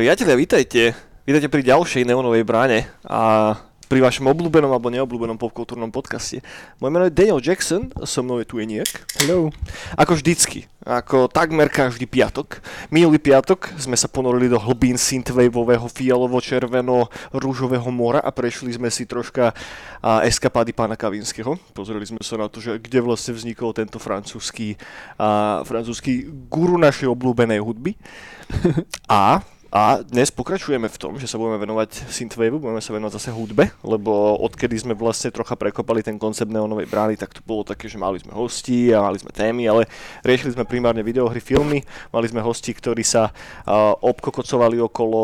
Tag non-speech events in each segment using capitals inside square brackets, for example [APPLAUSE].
Priatelia, vítajte. Vítajte pri ďalšej neonovej bráne a pri vašom obľúbenom alebo neobľúbenom popkultúrnom podcaste. Moje meno je Daniel Jackson, so mnou je tu Eniak. Hello. Ako vždycky, ako takmer každý piatok. Minulý piatok sme sa ponorili do hlbín synthwaveového fialovo-červeno-rúžového mora a prešli sme si troška a, eskapády pána Kavinského. Pozreli sme sa na to, že kde vlastne vznikol tento francúzsky, a, francúzsky guru našej obľúbenej hudby. [LAUGHS] A a dnes pokračujeme v tom, že sa budeme venovať synthwave, budeme sa venovať zase hudbe, lebo odkedy sme vlastne trocha prekopali ten koncept neonovej brány, tak to bolo také, že mali sme hosti a mali sme témy, ale riešili sme primárne videohry, filmy, mali sme hosti, ktorí sa uh, obkokocovali okolo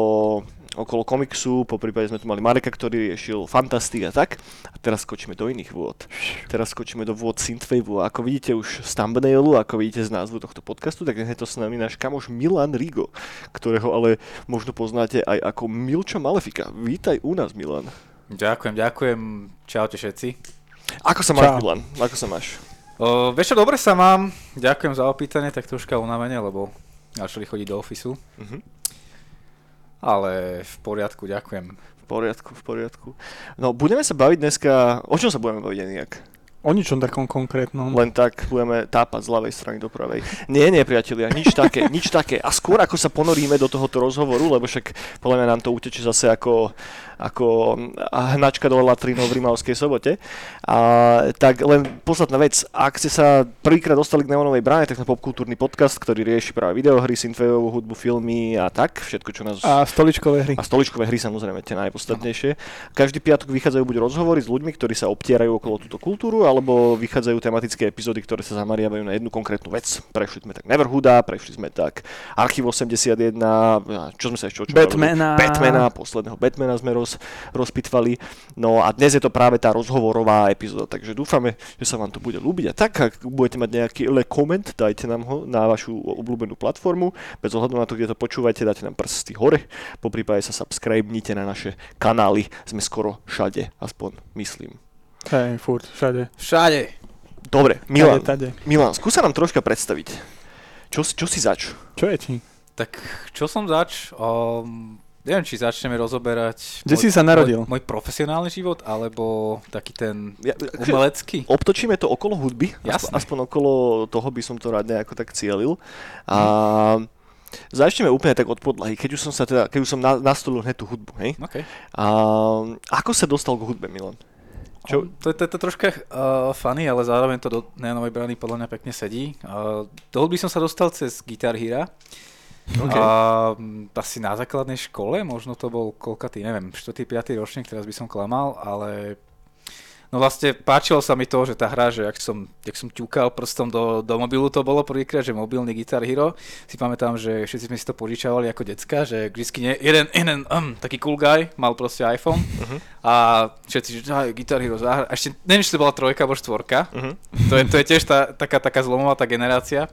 okolo komiksu, po prípade sme tu mali Mareka, ktorý riešil fantastik a tak. A teraz skočíme do iných vôd. Teraz skočíme do vôd Synthwave a ako vidíte už z thumbnailu, ako vidíte z názvu tohto podcastu, tak je to s nami náš kamoš Milan Rigo, ktorého ale možno poznáte aj ako Milčo Malefika. Vítaj u nás, Milan. Ďakujem, ďakujem. Čaute všetci. Ako sa máš, Čau. Milan? Ako sa máš? O, vieš čo, dobre sa mám. Ďakujem za opýtanie, tak troška unavene, lebo začali chodiť do ofisu. Uh-huh. Ale v poriadku, ďakujem. V poriadku, v poriadku. No, budeme sa baviť dneska... O čom sa budeme baviť nejak? O ničom takom konkrétnom. Len tak budeme tápať z ľavej strany do pravej. Nie, nie, priatelia, nič také, [LAUGHS] nič také. A skôr ako sa ponoríme do tohoto rozhovoru, lebo však podľa mňa nám to uteče zase ako ako hnačka do latrinov v Rimavskej sobote. A, tak len posledná vec, ak ste sa prvýkrát dostali k Neonovej bráne, tak sme popkultúrny podcast, ktorý rieši práve videohry, synthwaveovú hudbu, filmy a tak, všetko, čo nás... A stoličkové hry. A stoličkové hry samozrejme, tie najpodstatnejšie. Každý piatok vychádzajú buď rozhovory s ľuďmi, ktorí sa obtierajú okolo túto kultúru, alebo vychádzajú tematické epizódy, ktoré sa zamariavajú na jednu konkrétnu vec. Prešli sme tak Neverhooda, prešli sme tak Archiv 81, čo sme sa ešte o čom Batmana. Batmana, posledného Batmana sme roz, roz, rozpitvali. No a dnes je to práve tá rozhovorová epizóda, takže dúfame, že sa vám to bude ľúbiť. A tak, ak budete mať nejaký le koment, dajte nám ho na vašu obľúbenú platformu. Bez ohľadu na to, kde to počúvate, dáte nám prsty hore. Po prípade sa subscribenite na naše kanály. Sme skoro všade, aspoň myslím. Hej, furt, všade. Všade. Dobre, Milan, tade, tade. Milan, skúsa nám troška predstaviť. Čo, čo si zač? Čo je ti? Tak, čo som zač? Um, Neviem, či začneme rozoberať... Kde môj, si sa narodil? Môj, môj profesionálny život, alebo taký ten ja, umelecký? Obtočíme to okolo hudby, aspoň, aspoň okolo toho by som to rád nejako tak cielil. A hmm. Začneme úplne tak od podlahy, keď už som sa teda, keď už som na, nastolil hneď tú hudbu, hej? Okay. A, ako sa dostal k hudbe, Milan? Čo? To, to, to je troška uh, funny, ale zároveň to do neonovej brány podľa mňa pekne sedí. Uh, do hudby som sa dostal cez Guitar Hero. Okay. A, asi na základnej škole, možno to bol koľkatý, neviem, 4. 5. ročník, teraz by som klamal, ale No vlastne páčilo sa mi to, že tá hra, že ak som, ak som ťukal prstom do, do mobilu, to bolo prvýkrát, že mobilný Guitar Hero. Si pamätám, že všetci sme si to požičavali ako decka, že vždycky nie, jeden, jeden um, taký cool guy mal proste iPhone uh-huh. a všetci, že Guitar Hero zahra. Ešte, neviem, či to bola trojka alebo štvorka. Uh-huh. To, je, to je tiež tá, taká, taká zlomová tá generácia.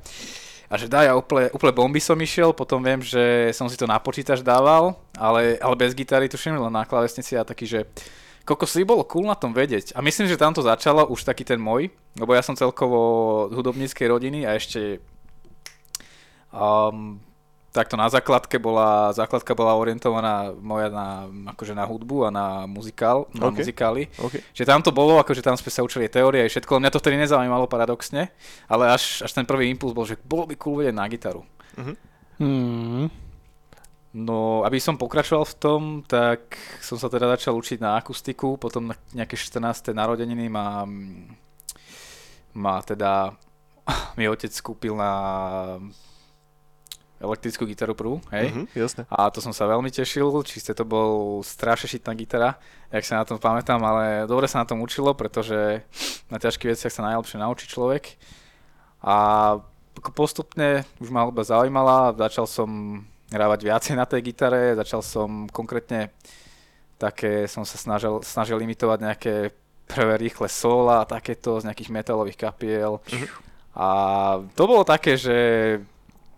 A že dá, ja úplne, úplne bomby som išiel, potom viem, že som si to na počítač dával, ale, ale bez gitary tuším len na klavesnici a taký, že koľko si bolo cool na tom vedieť. A myslím, že tam to začalo už taký ten môj, lebo ja som celkovo hudobníckej rodiny a ešte um, takto na základke bola, základka bola orientovaná moja na, akože na hudbu a na muzikál, na okay. muzikály. Okay. Že tam to bolo, akože tam sme sa učili teórie a všetko, mňa to vtedy nezaujímalo paradoxne, ale až, až ten prvý impuls bol, že bolo by cool vedieť na gitaru. Uh-huh. Hmm. No, aby som pokračoval v tom, tak som sa teda začal učiť na akustiku, potom na nejaké 14. narodeniny ma, ma teda [LAUGHS] mi otec kúpil na elektrickú gitaru prvú, hej? Uh-huh, jasne. A to som sa veľmi tešil, čiste to bol strašne šitná gitara, jak sa na tom pamätám, ale dobre sa na tom učilo, pretože na ťažkých veciach sa najlepšie naučí človek. A postupne už ma hudba zaujímala, začal som hrávať viacej na tej gitare, začal som konkrétne také, som sa snažil, snažil imitovať nejaké prvé rýchle sola takéto z nejakých metalových kapiel. Uh-huh. A to bolo také, že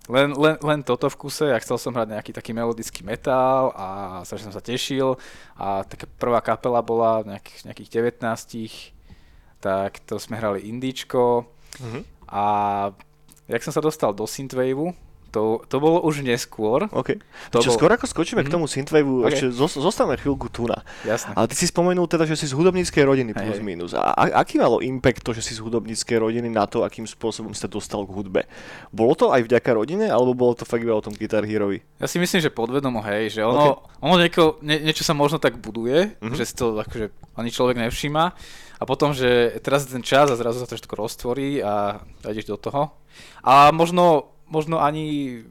len, len, len toto v kuse, ja chcel som hrať nejaký taký melodický metal a strašne som sa tešil a taká prvá kapela bola nejakých, nejakých 19 tak to sme hrali indičko Mhm. a jak som sa dostal do synthwaveu, to, to bolo už neskôr. OK. To Čo bol- skôr ako skočíme k Mhm. tomu synthwaveu, OK. ešte zos- zostaneme chvíľku tu na. Jasné. Ale ty si spomenul teda, že si z hudobníckej rodiny Hej, plus minus. A, a aký malo impact to, že si z hudobníckej rodiny na to, akým spôsobom sa dostal k hudbe? Bolo to aj vďaka rodine, alebo bolo to fakt iba o tom Guitar Herovi? Ja si myslím, že podvedomo, hej, že ono, ono nieko, nie, niečo sa možno tak buduje, Mhm. že si to akože ani človek nevšíma a potom, že teraz je ten čas a zrazu sa to všetko roztvorí a a ideš do toho. A možno, možno ani,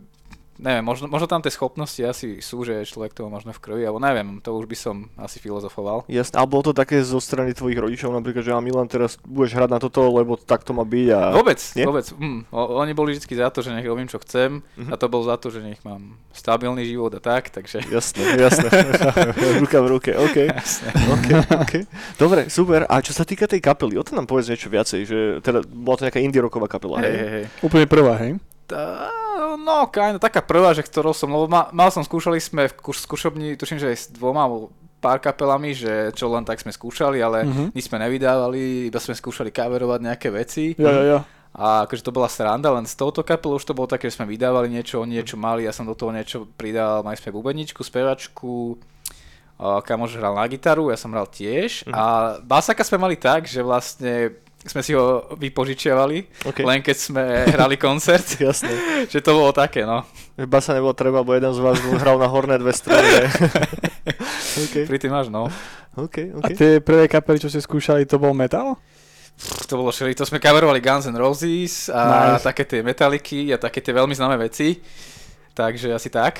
neviem, možno, možno tam tie schopnosti asi sú, že človek to má možno v krvi, alebo neviem, to už by som asi filozofoval. Jasné, ale bolo to také zo strany tvojich rodičov, napríklad, že a Milan, teraz budeš hrať na toto, lebo tak to má byť a... Vôbec, Nie? vôbec. Mm, oni boli vždy za to, že nech robím, čo chcem Mhm. a to bol za to, že nech mám stabilný život a tak, takže... Jasné, jasné. [LAUGHS] Ruka v ruke, OK. Jasne. [LAUGHS] OK, OK. Dobre, super. A čo sa týka tej kapely, o tom nám povedz niečo viacej, že teda bola to nejaká indie rocková kapela, Hej, hej? hej, hej. Úplne prvá, hej? Tá, no, kind, taká prvá, že ktorou som, lebo ma, mal som, skúšali sme v skúšobni, tuším, že aj s dvoma alebo pár kapelami, že čo len tak sme skúšali, ale Mhm. nič sme nevydávali, iba sme skúšali coverovať nejaké veci. Jo, jo, jo. A akože to bola sranda, len s touto kapelou už to bolo také, že sme vydávali niečo, niečo mali, ja som do toho niečo pridal, mali sme bubeničku, spevačku, a kamoš hral na gitaru, ja som hral tiež a basaka sme mali tak, že vlastne sme si ho vypožičiavali, OK. len keď sme hrali koncert, [LAUGHS] Jasné. že to bolo také, no. Že Basa nebolo treba, bo jeden z vás hral na horné dve strany. [LAUGHS] OK, Pri tým máš, no. OK, A OK. tie prvé kapely, čo ste skúšali, to bol metal? To bolo šeli, to sme coverovali Guns N' Roses a Nice. také tie metaliky a také tie veľmi známe veci. Takže asi tak.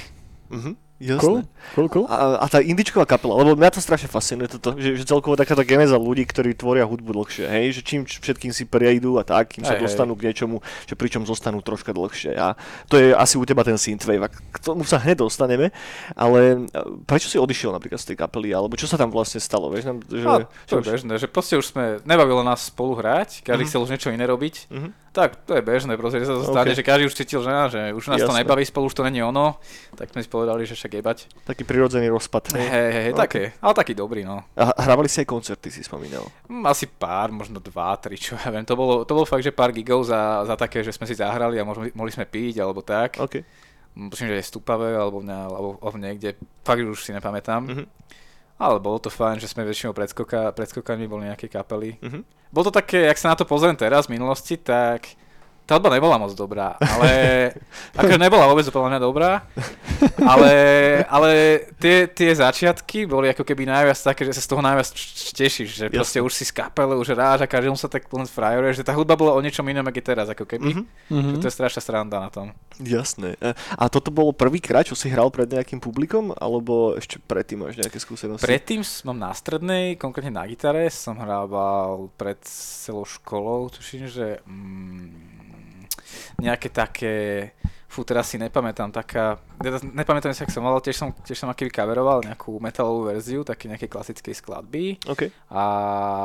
Mhm, Cool, jasné. cool, cool. A, a tá indičková kapela, lebo mňa to strašne fascinuje, toto, že, že celkovo taká tá geneza ľudí, ktorí tvoria hudbu dlhšie, hej, že čím všetkým si prejdú a tak, kým sa Hej, hej. dostanú k niečomu, že pričom zostanú troška dlhšie. A to je asi u teba ten synthwave, a k tomu sa hneď dostaneme, ale e, prečo si odišiel napríklad z tej kapely, alebo čo sa tam vlastne stalo, vieš, nám, že... No, to je bežné, že proste už sme, nebavilo nás spolu hrať, každý Mhm. chcel už niečo iné robiť. Mhm. Tak, to je bežné, proste, že sa to stane, OK. že každý už cítil, že, že už nás to Jasné. nebaví spolu, už to není ono, tak sme si povedali, že však jebať. Taký prirodzený rozpad. Hej, hej, hej, OK. také, ale taký dobrý, no. A hrávali si aj koncerty, si spomínal. Hm, Asi pár, možno dva, tri, čo ja viem. To bolo, to bolo fakt, že pár gigov za, za také, že sme si zahrali a mohli, mohli sme piť, alebo tak. OK. Hm, Tuším, že je Stupavé, alebo, ne, alebo, alebo niekde, fakt už si nepamätám. Mhm. Ale bolo to fajn, že sme väčšinou pred, skoka, pred skokami boli nejaké kapely. Mhm. Bolo to také, jak sa na to pozriem teraz v minulosti, tak tá hudba nebola moc dobrá, ale [LAUGHS] akože nebola vôbec podľa mňa dobrá, ale, ale tie, tie začiatky boli ako keby najviac také, že sa z toho najviac tešíš, že Jasne. proste už si z kapele, už hráš a každému sa tak len frajeruje, že tá hudba bola o niečom inom, ako je teraz, ako keby. Mhm. Mhm. Že to je strašná sranda na tom. Jasné. E, A toto bolo prvýkrát, čo si hral pred nejakým publikom, alebo ešte predtým máš nejaké skúsenosti? Predtým mám na strednej, konkrétne na gitare, som hrával pred celou školou, tuším, že mm, nejaké také, fú, teraz si nepamätám, taká, teda nepamätám si, ak som mal, tiež som, tiež som aký coveroval nejakú metalovú verziu, také nejakej klasickej skladby OK. a,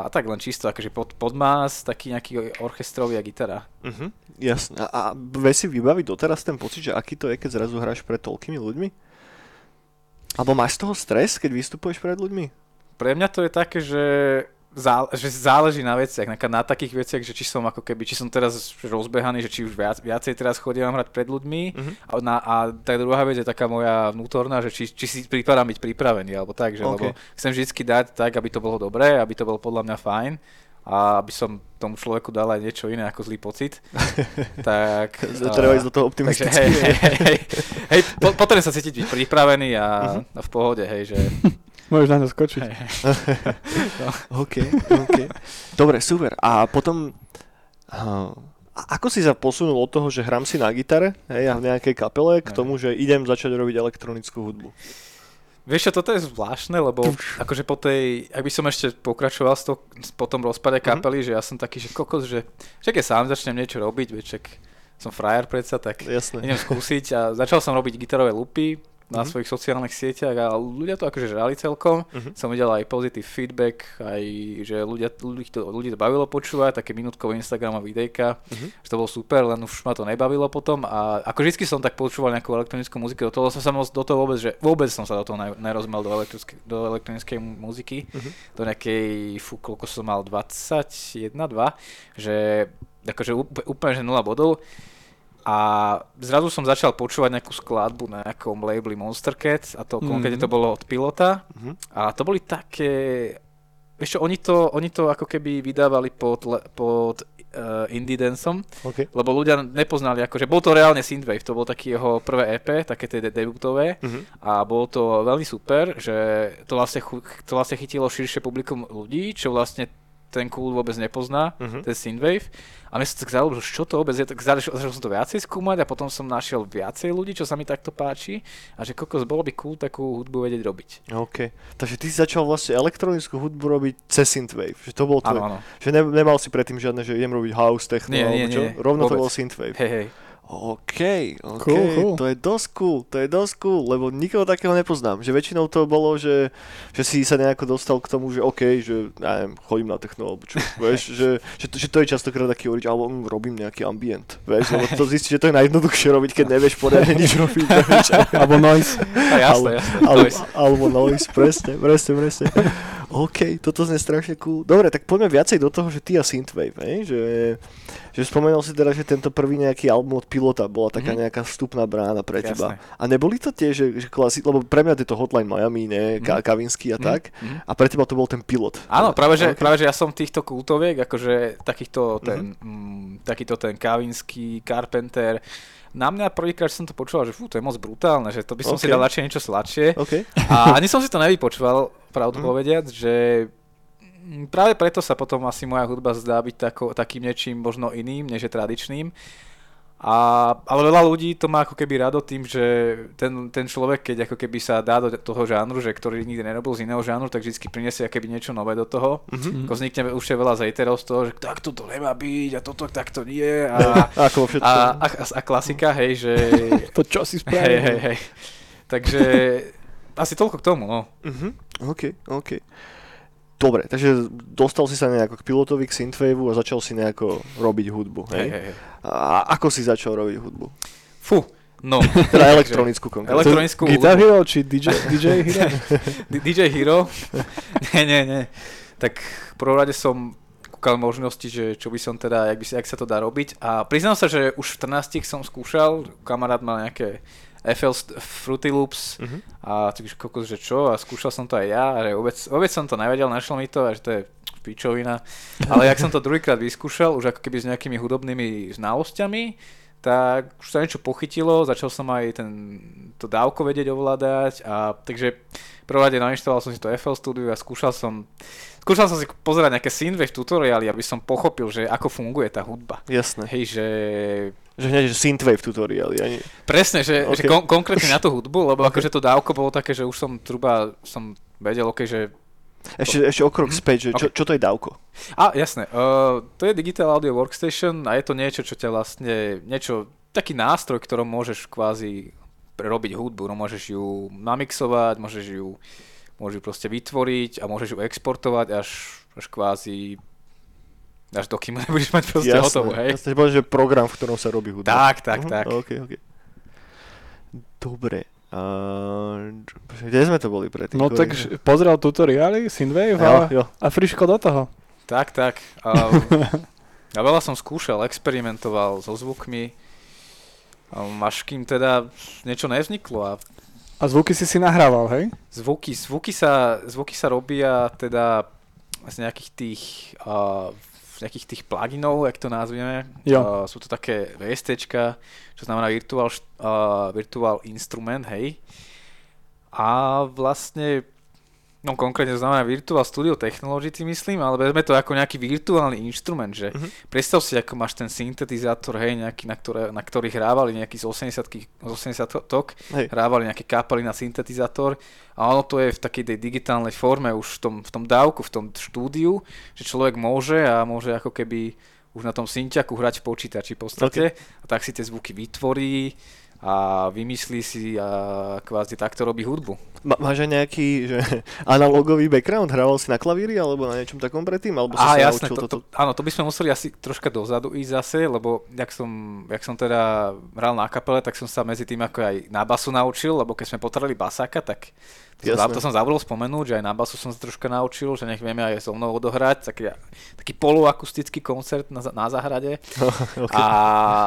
a tak len čisto, akože pod, podmás, taký nejaký orchestrový a gitara. Mhm, jasné. A, a vie si vybaviť doteraz ten pocit, že aký to je, keď zrazu hráš pred toľkými ľuďmi? Alebo máš z toho stres, keď vystupuješ pred ľuďmi? Pre mňa to je také, že, zá, že záleží na veciach, na, na takých veciach, že či som ako keby, či som teraz rozbehaný, že či už viac, viacej teraz chodím hrať pred ľuďmi Mhm. a, na, a tá druhá vec je taká moja vnútorná, že či, či si pripadám byť pripravený, alebo tak, že, OK. lebo chcem vždycky dať tak, aby to bolo dobré, aby to bolo podľa mňa fajn a aby som tomu človeku dal aj niečo iné ako zlý pocit. [LAUGHS] tak... Treba ísť do toho optimisticky. hej, hej, hej, hej, hej po, potrebujem sa cítiť byť pripravený a, Mhm. a v pohode, hej, že... [LAUGHS] Môžeš na to skočiť. Hej, hej. [LAUGHS] OK, OK. Dobre, super. A potom... Uh, ako si sa posunul od toho, že hrám si na gitare hej, a v nejakej kapele k tomu, že idem začať robiť elektronickú hudbu? Vieš čo, toto je zvláštne, lebo akože po tej, ak by som ešte pokračoval s to, po tom rozpade kapely, že ja som taký, že kokos, že však ja sám začnem niečo robiť, vieš, som frajer predsa, tak Jasné. idem skúsiť a začal som robiť gitarové lupy na Mhm. svojich sociálnych sieťach a ľudia to akože žrali celkom. Mhm. Som videl aj pozitív feedback, aj že ľudia, ľudí, to, ľudí to bavilo počúvať, také minútkové Instagramové videjka, Mhm. že to bolo super, len už ma to nebavilo potom a ako vždy som tak počúval nejakú elektronickú muziku, do toho som sa moc, do toho vôbec, že vôbec som sa do toho ne- nerozumel do, elektrické, do elektronickej muziky, Mhm. do nejakej, fú, koľko som mal, 21, 2, že akože úplne, že nula bodov. A zrazu som začal počúvať nejakú skladbu na nejakom labeli Monster Cat a to Mhm. konkrétne to bolo od Pilota Mhm. a to boli také, vieš čo, oni to, oni to ako keby vydávali pod, pod uh, indie danceom, OK. lebo ľudia nepoznali, akože bol to reálne Synthwave, to bol taký jeho prvé EP, také tie de- debutové Mhm. a bolo to veľmi super, že to vlastne, to vlastne chytilo širšie publikum ľudí, čo vlastne ten cool vôbec nepozná, Mhm. ten synthwave. A mne sa tak že čo to vôbec je, tak začal, začal som to viacej skúmať a potom som našiel viacej ľudí, čo sa mi takto páči a že kokos bolo by cool takú hudbu vedieť robiť. OK. Takže ty si začal vlastne elektronickú hudbu robiť cez Synthwave. Že to bol tvoj... Že ne, nemal si predtým žiadne, že idem robiť house, techno, Nie, nie, čo? nie, Rovno to vôbec. bol Synthwave. Hej, hej. OK, OK, Cool, cool. to je dosť cool, to je dosť cool, lebo nikoho takého nepoznám. Že väčšinou to bolo, že, že si sa nejako dostal k tomu, že OK, že ja neviem, chodím na techno, alebo čo, [LAUGHS] vieš, že, že, to, že to je častokrát taký orič, alebo mm, robím nejaký ambient, vieš, lebo to zistíš, že to je najjednoduchšie robiť, keď nevieš poriadne nič robiť, [LAUGHS] vieš. Alebo noise. A [LAUGHS] jasné, jasné. Alebo, Noise. alebo noise, presne, presne, presne. OK, toto znie strašne cool. Dobre, tak poďme viacej do toho, že ty a Synthwave, hej? Že, že spomenul si teda, že tento prvý nejaký album od Pilota bola taká Mhm. nejaká vstupná brána pre teba. Jasné. A neboli to tie, že, že klasi, lebo pre mňa je to Hotline Miami, ne, Mhm. Kavinsky a Mhm, tak. mhm. A pre teba to bol ten pilot. Áno, práve že, práve že ja som týchto kultoviek, akože takýchto ten, mm, takýto ten Kavinsky, Carpenter, na mňa prvýkrát som to počúval, že fú, to je moc brutálne, že to by som si OK. dal radšej niečo sladšie. OK. A ani som si to nevypočúval, pravdu povediac, že mm, práve preto sa potom asi moja hudba zdá byť tako, takým niečím možno iným, než je tradičným. A, ale veľa ľudí to má ako keby rado tým, že ten, ten človek, keď ako keby sa dá do toho žánru, že ktorý nikdy nerobil z iného žánru, tak vždy prinesie keby niečo nové do toho. Mhm. Ako vznikne už je veľa zejterov z toho, že takto to nemá byť a toto takto nie. A, [LAUGHS] Ako všetkom. a, a, a klasika, hej, že... [LAUGHS] To čo si hej, spravil? hej, hej. Takže asi toľko k tomu, no. Mhm. OK, OK. Dobre, takže dostal si sa nejako k pilotovi, k Synthwaveu a začal si nejako robiť hudbu, hej? Hej, hej, hej. A ako si začal robiť hudbu? Fú, no. Teda elektronickú konkrétne. Elektronickú Guitar hudbu. Hero či DJ, DJ [LAUGHS] Hero? DJ Hero? [LAUGHS] nie, nie, nie. Tak v prvom rade som kúkal možnosti, že čo by som teda, jak, by, sa- jak sa to dá robiť. A priznám sa, že už v 14 som skúšal, kamarát mal nejaké FL Fruity Loops Mhm. a takže kokos, že čo a skúšal som to aj ja, a že vôbec, vôbec som to nevedel, našlo mi to a že to je pičovina. [LAUGHS] Ale jak som to druhýkrát vyskúšal, už ako keby s nejakými hudobnými znalosťami, tak už sa niečo pochytilo, začal som aj ten, to dávko vedieť ovládať a takže prvom rade nainštaloval som si to FL Studio a skúšal som skúšal som si pozerať nejaké synthwave tutoriály, aby som pochopil, že ako funguje tá hudba. Jasné. Hej, že Že hneď, že Synthwave tutoriály. Ani... Presne, že, okay. že kon- konkrétne na tú hudbu, lebo Ok. [LAUGHS] okay. akože to dávko bolo také, že už som truba, som vedel, okay, že... Ešte, ešte o krok Mhm. späť, že čo, Ok. čo to je dávko? A, jasné, uh, to je Digital Audio Workstation a je to niečo, čo ťa vlastne, niečo, taký nástroj, ktorom môžeš kvázi robiť hudbu, no môžeš ju namixovať, môžeš ju, môžeš ju proste vytvoriť a môžeš ju exportovať až, až kvázi až dokým nebudeš [LAUGHS] mať proste hotovo, hej. Jasné, že program, v ktorom sa robí hudba. Tak, tak, Mhm, tak. OK, OK. Dobre. A... Kde sme to boli predtým? No tak š- pozrel tutoriály, Synthwave Jo, a, jo. a friško do toho. Tak, tak. [LAUGHS] A, a veľa som skúšal, experimentoval so zvukmi, um, až kým teda niečo nevzniklo a A zvuky si si nahrával, hej? zvuky, zvuky, sa, zvuky sa robia teda z nejakých tých, uh, nejakých tých pluginov, jak to nazvieme. Jo. Uh, sú to také VSTčka, čo znamená virtual, uh, virtual instrument, hej. A vlastne, no konkrétne znamená Virtual Studio Technology, si myslím, ale vezme to ako nejaký virtuálny inštrument, že Mhm. predstav si, ako máš ten syntetizátor, hej, nejaký, na, ktoré, na ktorých hrávali nejaký z 80 z 80 tok, Hej. hrávali nejaké kapely na syntetizátor a ono to je v takej tej digitálnej forme už v tom, v tom dávku, v tom štúdiu, že človek môže a môže ako keby už na tom synťaku hrať v počítači v podstate a tak si tie zvuky vytvorí, a vymyslí si a kvázi takto robí hudbu. Ma, máš aj nejaký že, [LAUGHS] analogový background? Hrával si na klavíri alebo na niečom takom predtým? Alebo Á, jasné, to, toto? to, áno, to by sme museli asi troška dozadu ísť zase, lebo jak som, jak som teda hral na kapele, tak som sa medzi tým ako aj na basu naučil, lebo keď sme potrebovali basáka, tak Jasné. to som zabudol spomenúť, že aj na basu som sa troška naučil, že nech vieme aj so mnou odohrať, taký, taký poloakustický koncert na, na záhrade. [LAUGHS] okay. A,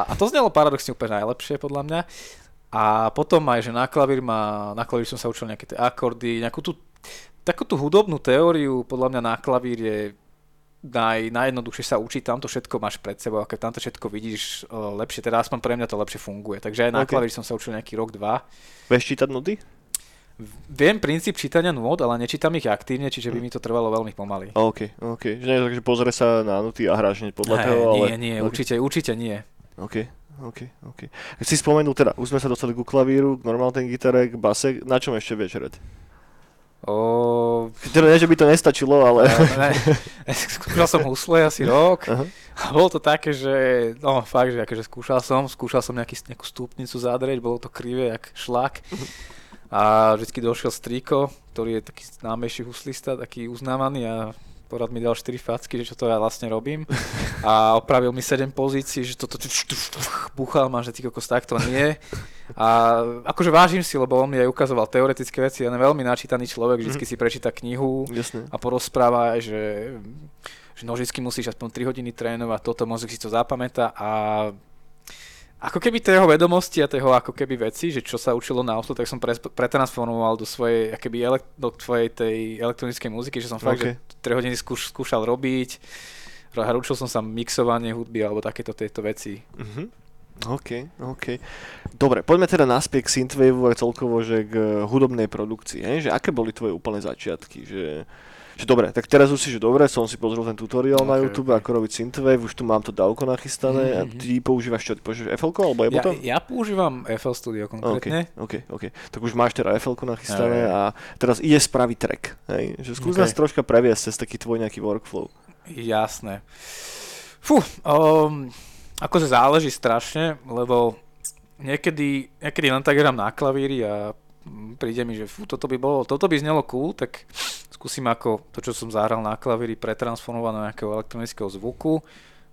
a to znelo paradoxne úplne najlepšie podľa mňa. A potom aj, že na klavír ma, na klavír som sa učil nejaké tie akordy, nejakú tú, takú tú hudobnú teóriu, podľa mňa na klavír je naj, najjednoduchšie sa učiť, tamto všetko máš pred sebou a keď tamto všetko vidíš lepšie, teda aspoň pre mňa to lepšie funguje. Takže aj na Ok. klavír som sa učil nejaký rok, dva. Vieš čítať noty? Viem princíp čítania nôd, ale nečítam ich aktívne, čiže by mi to trvalo veľmi pomaly. OK, OK. Že nie je tak, že pozrie sa na noty a hráš hneď podľa Hej, toho, ale... Nie, nie, OK. určite, určite nie. OK, OK, OK. Keď si spomenul teda, už sme sa dostali ku klavíru, k normálnej gitare, k base, na čom ešte vieš hrať? O, Teda nie, že by to nestačilo, ale... ne, skúšal som husle asi rok Aha. a bolo to také, že no fakt, že akože skúšal som, skúšal som nejaký, nejakú stupnicu zadrieť, bolo to krivé jak šlak a vždycky došiel striko, ktorý je taký známejší huslista, taký uznávaný a porad mi dal 4 facky, že čo to ja vlastne robím. A opravil mi 7 pozícií, že toto buchal ma, že ty kokos takto nie. A akože vážim si, lebo on mi aj ukazoval teoretické veci, on je veľmi načítaný človek, vždycky si prečíta knihu, Jasné. a porozpráva, že, že no musíš aspoň 3 hodiny trénovať, toto mozog si to zapamätá a ako keby tie jeho vedomosti a tie jeho ako keby veci, že čo sa učilo na oslu, tak som pre, pretransformoval do svojej, akoby elek, do svojej tej elektronickej muziky, že som fakt, že 3 hodiny skúš, skúšal robiť, a učil som sa mixovanie hudby alebo takéto tieto veci. Mhm. OK, OK. Dobre, poďme teda naspäť k Synthwaveu a celkovo, že k eh, hudobnej produkcii. Hej? Že aké boli tvoje úplné začiatky? Že, že dobre, tak teraz už si, že dobre, som si pozrel ten tutoriál na OK, YouTube, OK. ako robiť Synthwave, už tu mám to davko nachystané. A Mhm. ty používaš čo? Ty používaš FL alebo Ja, Ableton? ja používam FL Studio konkrétne. OK, OK. Tak už máš teda FL nachystané Hej. a teraz ide spraviť track. Hej? Že skús OK. nás troška previesť cez taký tvoj nejaký workflow. Jasné. Fú, um, akože záleží strašne, lebo niekedy, niekedy len tak hrám na klavíri a príde mi, že fú, toto by bolo, toto by znelo cool, tak skúsim ako to, čo som zahral na klavíri, pretransformovať do nejakého elektronického zvuku,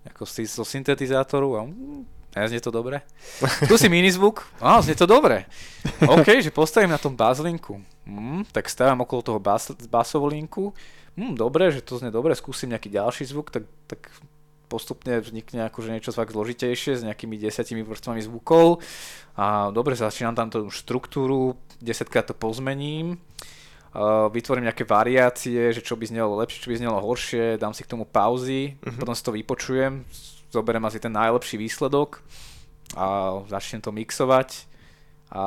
ako z, zo syntetizátoru a mm, a znie to dobre. [LAUGHS] Skúsim iný zvuk, á, znie to dobre. OK, že postavím na tom baslinku. Mm, tak stavím okolo toho bas, basovú linku. Mm, dobre, že to znie dobre, skúsim nejaký ďalší zvuk, tak, tak postupne vznikne akože niečo fakt zložitejšie s nejakými desiatimi vrstvami zvukov. A dobre, začínam tam tú štruktúru, desetkrát to pozmením, vytvorím nejaké variácie, že čo by znelo lepšie, čo by znelo horšie, dám si k tomu pauzy, Mhm. potom si to vypočujem, zoberiem asi ten najlepší výsledok a začnem to mixovať. A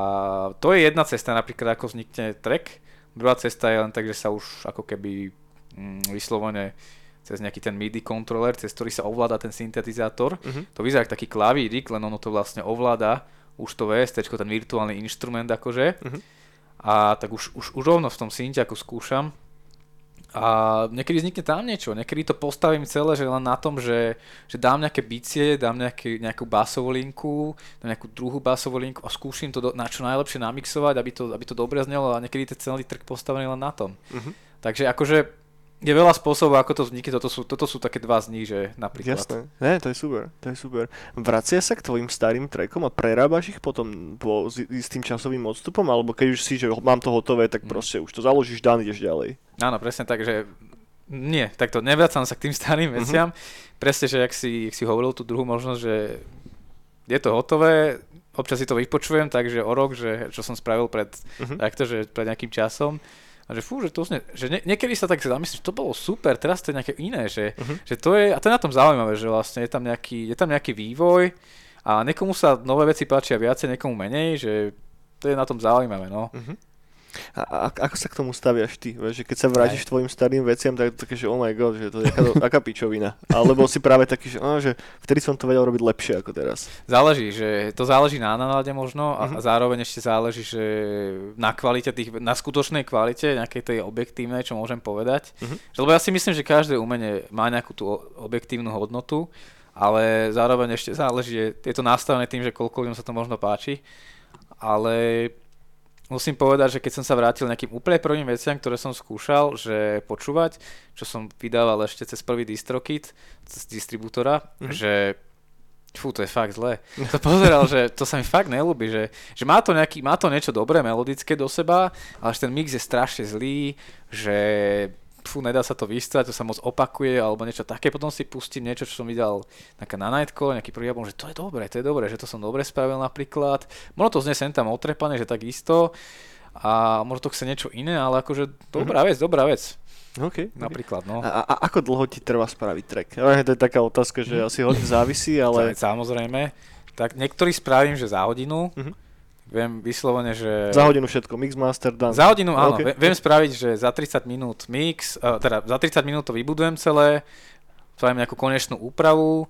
to je jedna cesta napríklad, ako vznikne track. Druhá cesta je len tak, že sa už ako keby mm, vyslovene cez nejaký ten MIDI kontroler, cez ktorý sa ovláda ten syntetizátor. Mhm. To vyzerá ako taký klavírik, len ono to vlastne ovláda už to VST, ten virtuálny inštrument akože. Mhm. A tak už, už, už rovno v tom synte ako skúšam. A niekedy vznikne tam niečo, niekedy to postavím celé, že len na tom, že, že dám nejaké bicie, dám nejaký, nejakú basovú linku, dám nejakú druhú basovú linku a skúsim to do, na čo najlepšie namixovať, aby to, aby to dobre znelo a niekedy je celý track postavený len na tom. Mhm. Takže akože je veľa spôsobov, ako to vznikne, toto sú, toto sú také dva z nich, že napríklad. Jasné. Ne, to je super, to je super. Vracia sa k tvojim starým trackom a prerábaš ich potom po s istým časovým odstupom, alebo keď už si, že mám to hotové, tak Mm. proste už to založíš, dan ideš ďalej. Áno, presne tak, že nie, takto nevracam sa k tým starým Mhm. veciam. Presne, že jak si, jak si hovoril tú druhú možnosť, že je to hotové, občas si to vypočujem, takže o rok, že čo som spravil pred, Mhm. takto, že pred nejakým časom, a že fú, že to znie, že nie, niekedy sa tak zamyslím, že to bolo super, teraz to je nejaké iné, že, Mhm. že to je, a to je na tom zaujímavé, že vlastne je tam nejaký, je tam nejaký vývoj a niekomu sa nové veci páčia viacej, niekomu menej, že to je na tom zaujímavé, no. Mhm. A, a ako sa k tomu staviaš ty? Vieš, že keď sa vrátiš k tvojim starým veciam, tak také, že oh my god, že to je aká, aká pičovina. Alebo si práve taký, že, oh, že vtedy som to vedel robiť lepšie ako teraz. Záleží, že to záleží na nálade možno a, Mhm. a zároveň ešte záleží, že na kvalite tých, na skutočnej kvalite, nejakej tej objektívnej, čo môžem povedať. Mhm. Že, lebo ja si myslím, že každé umenie má nejakú tú objektívnu hodnotu, ale zároveň ešte záleží, je, je to nastavené tým, že koľko ľuďom sa to možno páči. ale musím povedať, že keď som sa vrátil nejakým úplne prvým veciam, ktoré som skúšal, že počúvať, čo som vydával ešte cez prvý distrokit, cez distribútora, mm-hmm. že Fú, to je fakt zlé. To pozeral, že to sa mi fakt nelúbi, že, že má, to nejaký, má to niečo dobré, melodické do seba, ale že ten mix je strašne zlý, že fú, nedá sa to vystať, to sa moc opakuje, alebo niečo také, potom si pustím niečo, čo som videl na Nightcall, nejaký prvý album, že to je dobré, to je dobré, že to som dobre spravil napríklad. Možno to znie sem tam otrepané, že tak isto, a možno to chce niečo iné, ale akože dobrá mm-hmm. vec, dobrá vec. Okay, Napríklad, no. A, a ako dlho ti trvá spraviť track? [LAUGHS] To je taká otázka, že mm. asi hodne závisí, ale... [LAUGHS] Samozrejme. Tak niektorý spravím, že za hodinu, mm-hmm. Viem vyslovene, že... Za hodinu všetko, mix master done. Za hodinu, áno. Okay. Viem spraviť, že za 30 minút mix, uh, teda za 30 minút to vybudujem celé, spravím nejakú konečnú úpravu,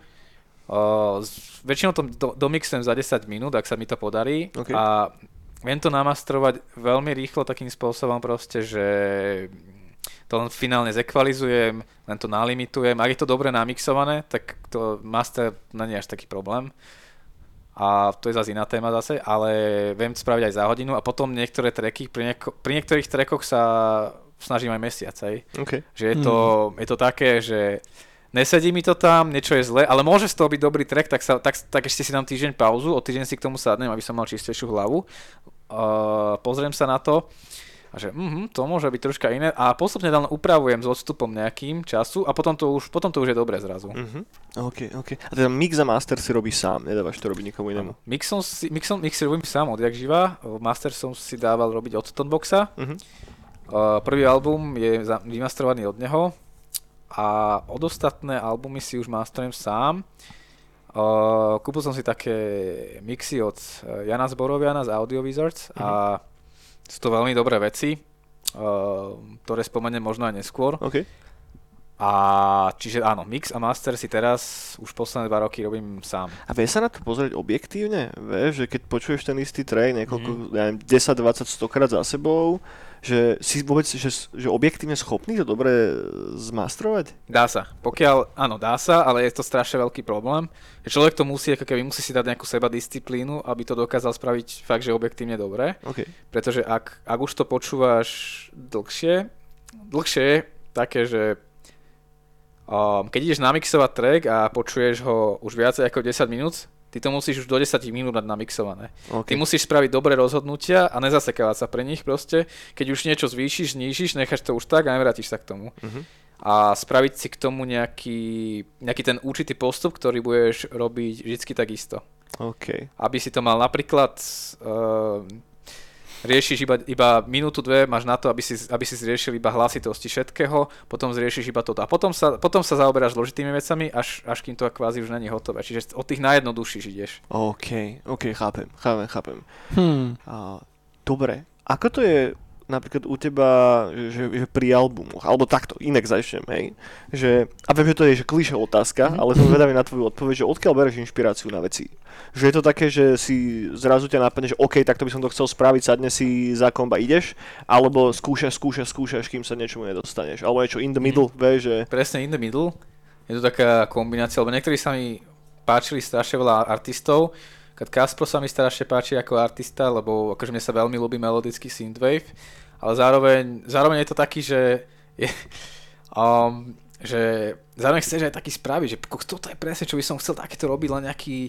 uh, väčšinou to do, domixujem za 10 minút, ak sa mi to podarí okay. a viem to namastrovať veľmi rýchlo takým spôsobom proste, že to len finálne zekvalizujem, len to nalimitujem. Ak je to dobre namixované, tak to master je až taký problém a to je zase iná téma zase, ale viem spraviť aj za hodinu a potom niektoré treky, pri, nieko, pri niektorých trekoch sa snažím aj mesiac, aj. Okay. Že je to, mm. je to také, že nesedí mi to tam, niečo je zle, ale môže z toho byť dobrý track, tak, sa, tak, tak ešte si dám týždeň pauzu, o týždeň si k tomu sadnem, aby som mal čistejšiu hlavu. Uh, pozriem sa na to a že mm, to môže byť troška iné a postupne tam upravujem s odstupom nejakým času a potom to už, potom to už je dobre zrazu. Mm-hmm. OK, OK. A teda mix a master si robíš sám, nedávaš to robiť nikomu inému? Mix, som si, mix, som, mix si robím sám odjak živa, master som si dával robiť od Tonboxa. Mm-hmm. Uh, prvý album je vymasterovaný od neho a od ostatné albumy si už masterujem sám. Uh, kúpil som si také mixy od Jana Zboroviana z Audio Wizards mm-hmm. a. Sú to veľmi dobré veci, uh, ktoré spomeniem možno aj neskôr. Okay. A čiže áno, mix a master si teraz už posledné dva roky robím sám. A vie sa na to pozrieť objektívne? Vieš, že keď počuješ ten istý track niekoľko, mm. ja neviem, 10, 20, 100 krát za sebou, že si vôbec, že, že objektívne schopný to dobre zmastrovať? Dá sa. Pokiaľ, áno, dá sa, ale je to strašne veľký problém. Človek to musí, ako keby musí si dať nejakú seba disciplínu, aby to dokázal spraviť fakt, že objektívne dobre. Okay. Pretože ak, ak už to počúvaš dlhšie, dlhšie je také, že um, keď ideš namixovať track a počuješ ho už viacej ako 10 minút, Ty to musíš už do 10 minút mať namixované. Okay. Ty musíš spraviť dobré rozhodnutia a nezasekávať sa pre nich proste. Keď už niečo zvýšiš, znížiš, necháš to už tak a nevrátiš sa k tomu. Uh-huh. A spraviť si k tomu nejaký, nejaký ten určitý postup, ktorý budeš robiť vždy takisto. Okay. Aby si to mal napríklad... Uh, riešiš iba, iba minútu, dve, máš na to, aby si, aby si zriešil iba hlasitosti všetkého, potom zriešiš iba toto. A potom sa, potom sa zaoberáš zložitými vecami, až, až kým to kvázi už není hotové. Čiže od tých najjednoduchších ideš. OK, OK, chápem, chápem, chápem. Hmm. A, dobre, ako to je napríklad u teba, že, že pri albumoch, alebo takto, inak začnem, hej, že, a viem, že to je že klišé otázka, mm-hmm. ale som zvedavý na tvoju odpoveď, že odkiaľ bereš inšpiráciu na veci? Že je to také, že si zrazu ťa napadne, že OK, takto by som to chcel spraviť, sadne si za komba ideš, alebo skúšaš, skúšaš, skúšaš, kým sa niečomu nedostaneš, alebo niečo in the middle, mm. vieš, že... Presne in the middle, je to taká kombinácia, lebo niektorí sa mi páčili strašne veľa artistov, Kaspro sa mi strašne páči ako artista, lebo akože mne sa veľmi ľúbi melodický synthwave, ale zároveň, zároveň je to taký, že je, um, že zároveň chceš aj taký spraviť, že toto je presne, čo by som chcel takéto robiť, len nejaký,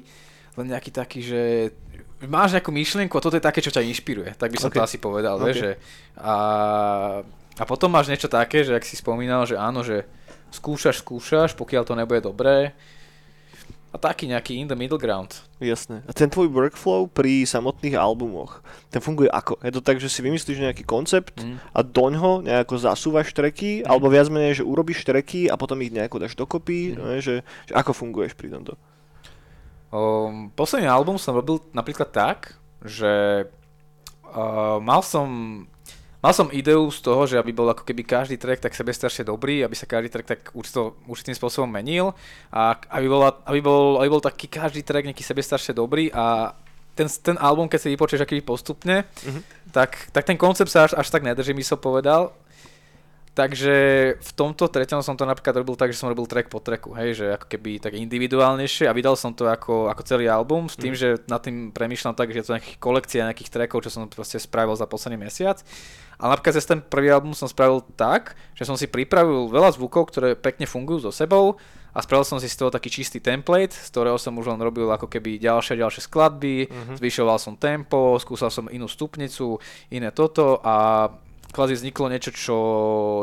len nejaký taký, že máš nejakú myšlienku a toto je také, čo ťa inšpiruje, tak by som okay. to asi povedal, okay. vieš, že a, a potom máš niečo také, že ak si spomínal, že áno, že skúšaš, skúšaš, pokiaľ to nebude dobré, a taký nejaký in the middle ground. Jasné. A ten tvoj workflow pri samotných albumoch, ten funguje ako? Je to tak, že si vymyslíš nejaký koncept mm. a doňho nejako zasúvaš treky, mm. alebo viac menej, že urobíš treky a potom ich nejako dáš dokopy, mm. ne, že, že ako funguješ pri tomto? Um, posledný album som robil napríklad tak, že uh, mal som Mal som ideu z toho, že aby bol ako keby každý track tak sebestrašne dobrý, aby sa každý track tak určito, určitým spôsobom menil a aby, bola, aby, bol, aby bol taký každý track nejaký sebestrašne dobrý a ten, ten album, keď si vypočuješ aký postupne, mm-hmm. tak, tak ten koncept sa až, až tak nedrží, by som povedal. Takže v tomto treťom som to napríklad robil tak, že som robil track po tracku, hej, že ako keby tak individuálnejšie a vydal som to ako, ako celý album s tým, mm. že nad tým premýšľam tak, že je to kolekcia nejakých trackov, čo som proste spravil za posledný mesiac. A napríklad cez ten prvý album som spravil tak, že som si pripravil veľa zvukov, ktoré pekne fungujú so sebou a spravil som si z toho taký čistý template, z ktorého som už len robil ako keby ďalšie ďalšie skladby, uh-huh. zvyšoval som tempo, skúsal som inú stupnicu, iné toto a kvázi vzniklo niečo, čo,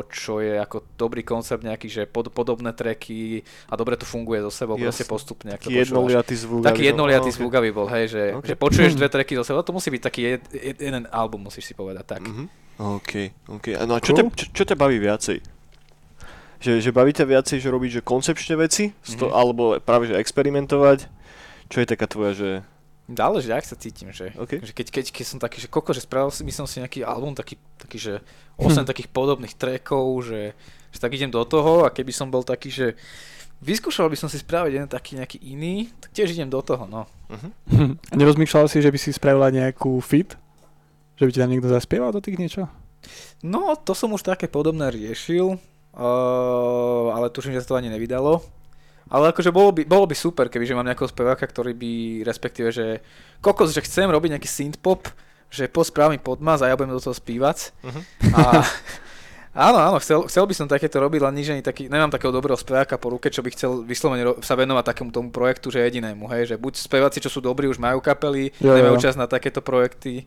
čo je ako dobrý koncept nejaký, že pod, podobné tracky a dobre to funguje so sebou Jasne. proste postupne. Ak taký jednoliatý zvuk. Taký jednoliatý oh, zvuk, aby bol, hej, že, okay. že počuješ dve tracky so sebou, to musí byť taký jed, jeden album, musíš si povedať tak. Mm-hmm. OK, OK. No a čo, cool. ťa, čo, čo ťa baví viacej? Že, že baví ťa viacej, že robiť že koncepčne veci, mm-hmm. alebo práve že experimentovať? Čo je taká tvoja, že Záleží, ak sa cítim, že, okay. že keď, keď, keď som taký, že koko, že spravil si, som si nejaký album, taký, taký že 8 hm. takých podobných trackov, že, že tak idem do toho a keby som bol taký, že vyskúšal by som si spraviť jeden taký nejaký iný, tak tiež idem do toho, no. Uh-huh. [LAUGHS] Nerozmýšľal si, že by si spravila nejakú fit? Že by ti tam niekto zaspieval do tých niečo? No, to som už také podobné riešil, uh, ale tuším, že sa to ani nevydalo. Ale akože bolo by, bolo by super, kebyže mám nejakého speváka, ktorý by, respektíve, že kokos, že chcem robiť nejaký synthpop, že po správny podmaz a ja budem do toho spívať. Uh-huh. A, [LAUGHS] áno, áno, chcel, chcel by som takéto robiť, len nič ani taký, nemám takého dobrého speváka po ruke, čo by chcel vyslovene ro- sa venovať takému tomu projektu, že jedinému, hej, že buď speváci, čo sú dobrí, už majú kapely, jo, nemajú čas na takéto projekty,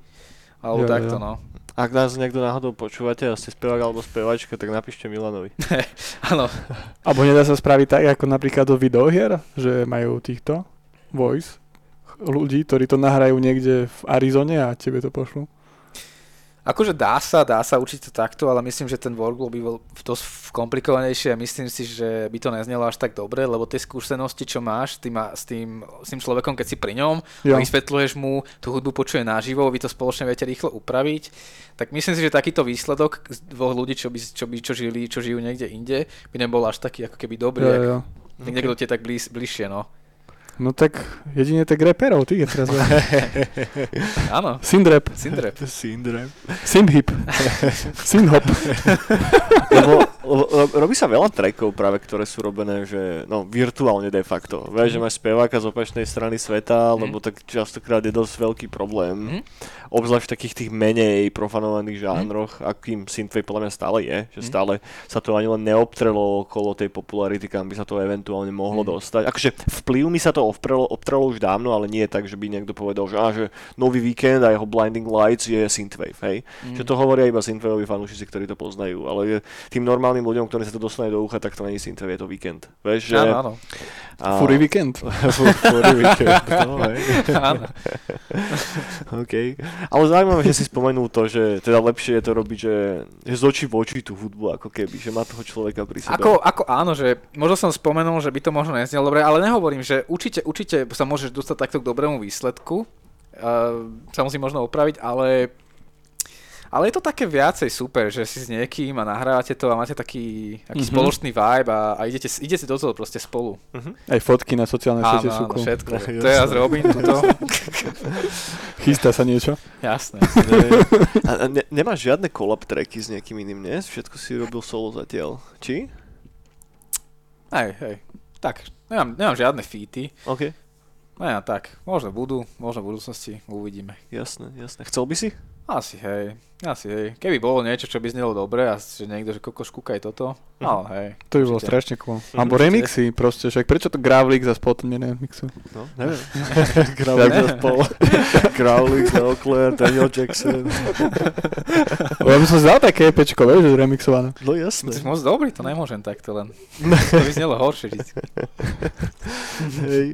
alebo jo, takto, jo. no. Ak nás niekto náhodou počúvate a ste spevák alebo spevačka, tak napíšte Milanovi. [LAUGHS] Áno. Alebo nedá sa spraviť tak, ako napríklad do videohier, že majú týchto voice ľudí, ktorí to nahrajú niekde v Arizone a tebe to pošlú. Akože dá sa, dá sa určite takto, ale myslím, že ten workflow by bol dosť komplikovanejší a myslím si, že by to neznelo až tak dobre, lebo tie skúsenosti, čo máš tým, s, tým, s tým človekom, keď si pri ňom jo. a vysvetľuješ mu, tú hudbu počuje naživo, vy to spoločne viete rýchlo upraviť, tak myslím si, že takýto výsledok z dvoch ľudí, čo, by, čo, by, čo, žili, čo žijú niekde inde, by nebol až taký ako keby dobrý, jo, jo. niekto okay. tie tak blíž, bližšie, no. No tak jedine tak reperov, ty je teraz [LAUGHS] Áno. Syndrap. Syndrap. Syndrap. Synhip. [LAUGHS] Synhop. [LAUGHS] Lebo robí sa veľa trackov práve, ktoré sú robené, že no virtuálne de facto. Vieš, že máš speváka z opačnej strany sveta, mm. lebo tak častokrát je dosť veľký problém. Mm. Obzvlášť v takých tých menej profanovaných žánroch, mm. akým synthwave podľa mňa stále je, že stále sa to ani len neobtrelo okolo tej popularity, kam by sa to eventuálne mohlo dostať. Akože vplyv mi sa to obtrelo, obtrelo už dávno, ale nie tak, že by niekto povedal, že, á, že nový víkend a jeho Blinding Lights je synthwave, hej. Mm. Že to hovoria iba synthwaveoví fanúšici, ktorí to poznajú, ale tým normálnym ľuďom, ktorí sa to dostane do ucha, tak to není synthwave, je to víkend. Vieš, že... Áno, áno. A... Furry víkend. [LAUGHS] Furry víkend, [LAUGHS] no, hej. Áno. [LAUGHS] OK. Ale zaujímavé, že si spomenul to, že teda lepšie je to robiť, že, že z očí v oči tú hudbu, ako keby, že má toho človeka pri sebe. Ako, ako áno, že možno som spomenul, že by to možno neznelo dobre, ale nehovorím, že určite určite, určite sa môžeš dostať takto k dobrému výsledku. Uh, sa musí možno opraviť, ale ale je to také viacej super, že si s niekým a nahrávate to a máte taký, taký mm-hmm. spoločný vibe a, a idete, idete do toho proste spolu. Mm-hmm. Aj fotky na sociálne siete sú cool. všetko. [LAUGHS] to ja robím tuto. [LAUGHS] Chystá sa niečo? Jasné. a ne, nemáš žiadne collab tracky s niekým iným, nie? Všetko si robil solo zatiaľ. Či? Hej, hej. Tak, Nemám, nemám žiadne feety. OK. No ja tak, možno budú, možno v budúcnosti, uvidíme. Jasné, jasné. Chcel by si? Asi hej, asi hej. Keby bolo niečo, čo by znelo dobre a že niekto, že koko škúkaj toto, no hej. To by bolo strašne cool. Mm, Alebo remixy proste, však prečo to Gravlik za potom neremixu? No, neviem. [LAUGHS] Gravlik za spol. [LAUGHS] Gravlik za Oclair, Daniel Jackson. ja by som si dal také EPčko, vieš, remixované. No jasné. To moc dobrý, to nemôžem takto len. [LAUGHS] to by znelo horšie vždy. hej.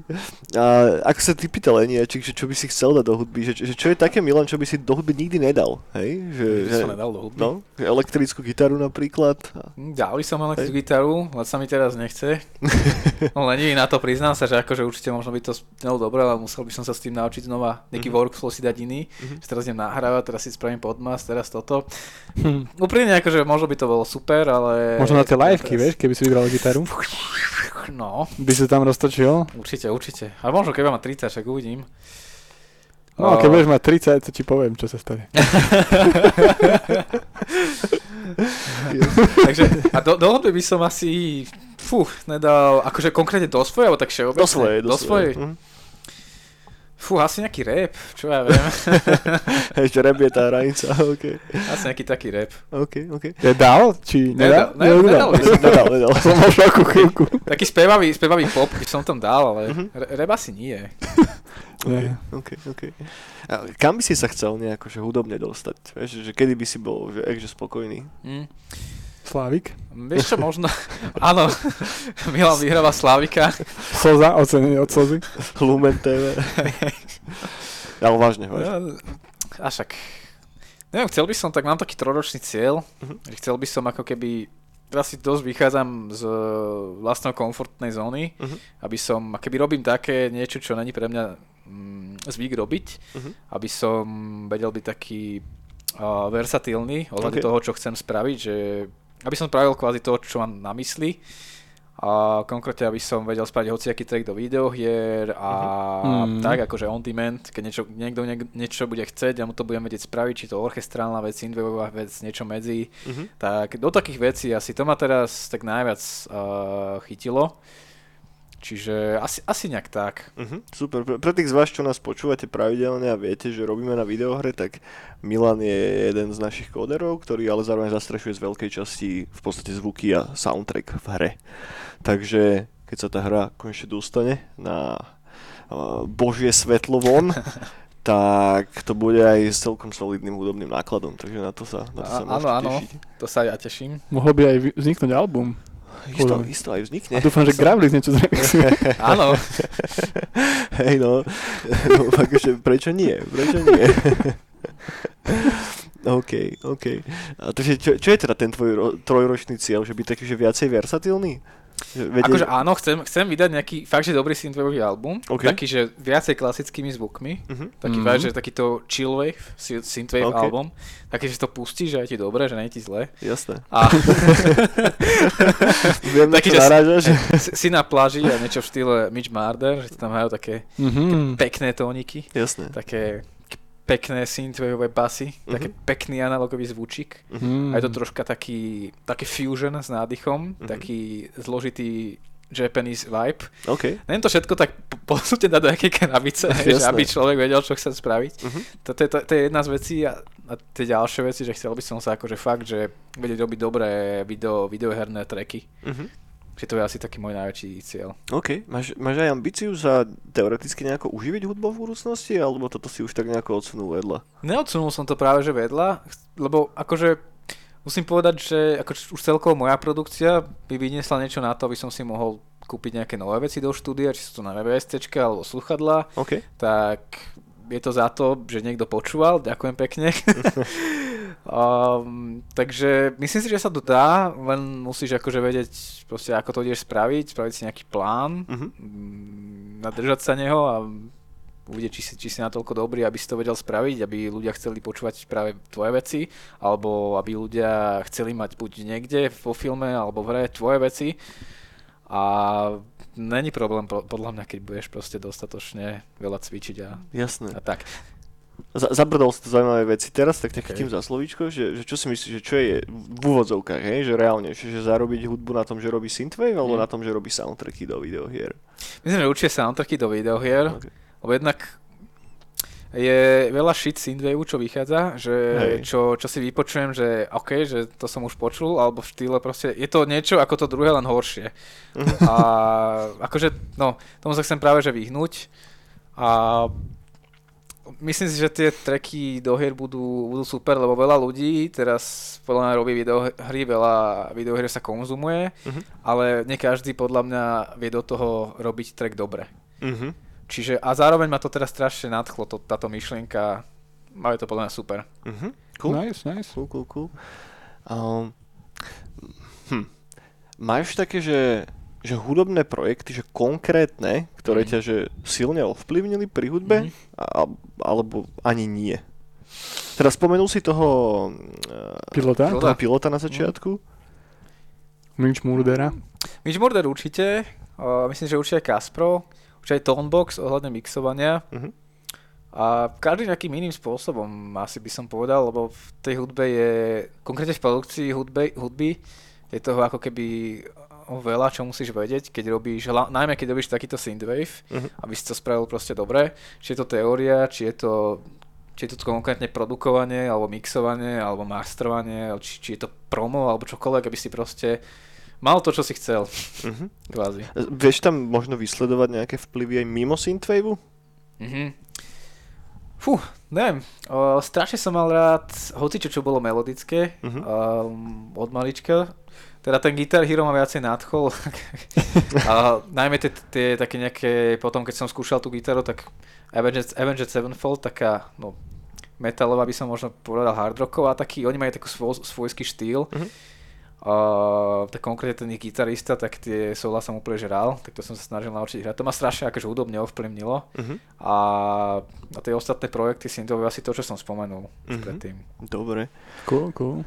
A ak sa ty pýtal Eniačik, že čo by si chcel dať do hudby, že, že čo je také Milan, čo by si do hudby nikdy nedal, hej? Že, že, som nedal do hudby. No, elektrickú gitaru napríklad. Hm, dal by som elektrickú hej. gitaru, ale sa mi teraz nechce. [LAUGHS] no lenivý na to, priznám sa, že akože určite možno by to znelo dobre, ale musel by som sa s tým naučiť znova nejaký mm-hmm. workflow si dať iný. Mm-hmm. teraz idem nahrávať, teraz si spravím podmas, teraz toto. Hm. [LAUGHS] Úprimne akože možno by to bolo super, ale... Možno na tie liveky, teraz... vieš, keby si vybral gitaru. No. By si tam roztočil? Určite, určite. Ale možno keby mám 30, však uvidím. No, keď budeš mať 30, to ti poviem, čo sa stane. [LAUGHS] Takže, a do, do hudby by som asi, fú, nedal, akože konkrétne do svojej, alebo tak všeobecne? Do svojej, do, do svojej. Mhm. Fú, asi nejaký rap, čo ja viem. [LAUGHS] Ešte rap je tá hranica, ok. asi nejaký taký rap. Ok, ok. Je dal? Či nedal? Nedal, nedal, nedal. Nedal, nedal. [LAUGHS] Som mal šoku chvíľku. Taký spevavý, spevavý pop by som tam dal, ale Mhm. re- rap asi nie. Nie. OK, OK. A kam by si sa chcel nejako že hudobne dostať? Vieš, že kedy by si bol že, ekže spokojný? Hm. Slávik? Vieš čo, možno, áno, Milan vyhráva Slavika. Slza, ocenenie od slzy. Lumen TV. Ale [LAUGHS] vážne, vážne. No, a však, neviem, chcel by som, tak mám taký troročný cieľ, že chcel by som ako keby, teraz si dosť vychádzam z vlastnej komfortnej zóny, Mhm. aby som, a keby robím také niečo, čo není pre mňa mm, zvyk robiť, Mhm. aby som vedel byť taký uh, versatílny ohľadne Ok. toho, čo chcem spraviť, že aby som spravil kvázi to, čo mám na mysli a konkrétne, aby som vedel spraviť hociaký track do videohier a Mhm. tak akože on demand, keď niečo, niekto niek- niečo bude chcieť a mu to budem vedieť spraviť, či to orchestrálna vec, synthwaveová vec, niečo medzi, Mhm. tak do takých vecí asi to ma teraz tak najviac uh, chytilo. Čiže asi, asi nejak tak. Mhm, super. Pre, pre tých z vás, čo nás počúvate pravidelne a viete, že robíme na videohre, tak Milan je jeden z našich kóderov, ktorý ale zároveň zastrešuje z veľkej časti v podstate zvuky a soundtrack v hre. Takže keď sa tá hra konečne dostane na uh, božie svetlo von, [LAUGHS] tak to bude aj s celkom solidným hudobným nákladom, takže na to sa, na to sa A- môžete áno, áno. tešiť. To sa ja teším. Mohol by aj vzniknúť album. Isto, isto aj vznikne. A dúfam, že Gravlis niečo zremixuje. [LAUGHS] Áno, Hej no, [LAUGHS] no akože prečo nie, prečo nie? [LAUGHS] OK, OK. A takže čo, čo je teda ten tvoj ro- trojročný cieľ, že byť taký, že viacej versatilný? Že vedie- akože áno, chcem, chcem vydať nejaký fakt, že dobrý synthwaveový album, OK. taký, že viacej klasickými zvukmi, Mhm. taký Mhm. fakt, že takýto chill wave, sy- synthwave OK. album, taký, že to pustíš, že je ti dobré, že nie je ti zle. Jasné. A [LAUGHS] Viem, Taký, čo že- narážaš. [LAUGHS] si- si na pláži a niečo v štýle Mitch Marder, že tam majú také Mhm. pekné tóniky, Jasné. také pekné synthwaveové basy, Mhm. taký pekný analogový zvučík. Mhm. A je to troška taký, taký fusion s nádychom, Mhm. taký zložitý Japanese vibe. OK. Neviem to všetko tak po- posunúť dať do jakej krabice, [LAUGHS] že Jasné. aby človek vedel, čo chce spraviť. Mhm. To, to, je- to, to je jedna z vecí a, a tie ďalšie veci, že chcel by som sa akože fakt, že vedieť robiť dobré video, videoherné tracky. Mhm. Že to je asi taký môj najväčší cieľ. OK. Máš, máš aj ambíciu sa teoreticky nejako uživiť hudbou v budúcnosti, alebo toto si už tak nejako odsunul vedľa? Neodsunul som to práve že vedľa, lebo akože musím povedať, že ako už celkovo moja produkcia by vyniesla niečo na to, aby som si mohol kúpiť nejaké nové veci do štúdia, či sú to na VSTčka alebo sluchadla, OK. tak je to za to, že niekto počúval, ďakujem pekne. [LAUGHS] um, takže myslím si, že sa to dá, len musíš akože vedieť proste, ako to ideš spraviť, spraviť si nejaký plán, mm, nadržať sa neho a uvidieť, či si, či si natoľko dobrý, aby si to vedel spraviť, aby ľudia chceli počúvať práve tvoje veci, alebo aby ľudia chceli mať buď niekde vo filme alebo v hre tvoje veci. A není problém po- podľa mňa, keď budeš proste dostatočne veľa cvičiť a, Jasné. a tak. Z- zabrdol si to zaujímavé veci. Teraz tak ťa chytím za slovíčko, že, že čo si myslíš, že čo je v úvodzovkách, hej? že reálne, že, že zarobiť hudbu na tom, že robí synthwave, alebo Mm. na tom, že robí soundtracky do videohier? Myslím, že určite soundtracky do videohier, Ok. lebo jednak je veľa shit synthwave, čo vychádza, že Hej. čo, čo si vypočujem, že OK, že to som už počul, alebo v štýle proste, je to niečo ako to druhé, len horšie. Mhm. A akože, no, tomu sa chcem práve že vyhnúť. A myslím si, že tie tracky do hier budú, budú super, lebo veľa ľudí teraz podľa mňa robí videohry, veľa videohier sa konzumuje, Mhm. ale nie každý podľa mňa vie do toho robiť track dobre. Mhm. Čiže a zároveň ma to teraz strašne nadchlo, to, táto myšlienka, a je to podľa mňa super. Mhm. Cool. Nice, nice. Cool, cool, cool. Um, hm. Máš také, že, že hudobné projekty, že konkrétne, ktoré Mhm. ťa že silne ovplyvnili pri hudbe, Mhm. a, alebo ani nie? Teda spomenul si toho, uh, Pilota? toho pilota na začiatku? Minch Murdera? Mitch Murder určite, uh, myslím, že určite aj Kaspro, určite aj Tonebox ohľadne mixovania. Mhm. A každý nejakým iným spôsobom, asi by som povedal, lebo v tej hudbe je, konkrétne v produkcii hudbe, hudby, je toho ako keby veľa, čo musíš vedieť, keď robíš, najmä keď robíš takýto synthwave, uh-huh. aby si to spravil proste dobre. Či je to teória, či je to, či je to konkrétne produkovanie, alebo mixovanie, alebo masterovanie, či, či je to promo, alebo čokoľvek, aby si proste mal to, čo si chcel. Uh-huh. Kvázi. Vieš tam možno vysledovať nejaké vplyvy aj mimo synthwaveu? Uh-huh. Fú, neviem, o, strašne som mal rád hocičo, čo bolo melodické uh-huh. um, od malička. Teda ten Guitar Hero ma viacej nadchol. [LAUGHS] a najmä tie také nejaké, potom keď som skúšal tú gitaru, tak Avenged, Avenged Sevenfold, taká, no, metalová by som možno povedal hard rocková, taký, oni majú taký svoj, svojský štýl. Uh-huh Uh, tak konkrétne ten gitarista, tak tie sola som úplne žral, tak to som sa snažil naučiť hrať. To ma strašne akože hudobne ovplyvnilo. Uh-huh. A, a tie ostatné projekty syntové asi to, čo som spomenul uh-huh. predtým. Dobre. Cool, cool.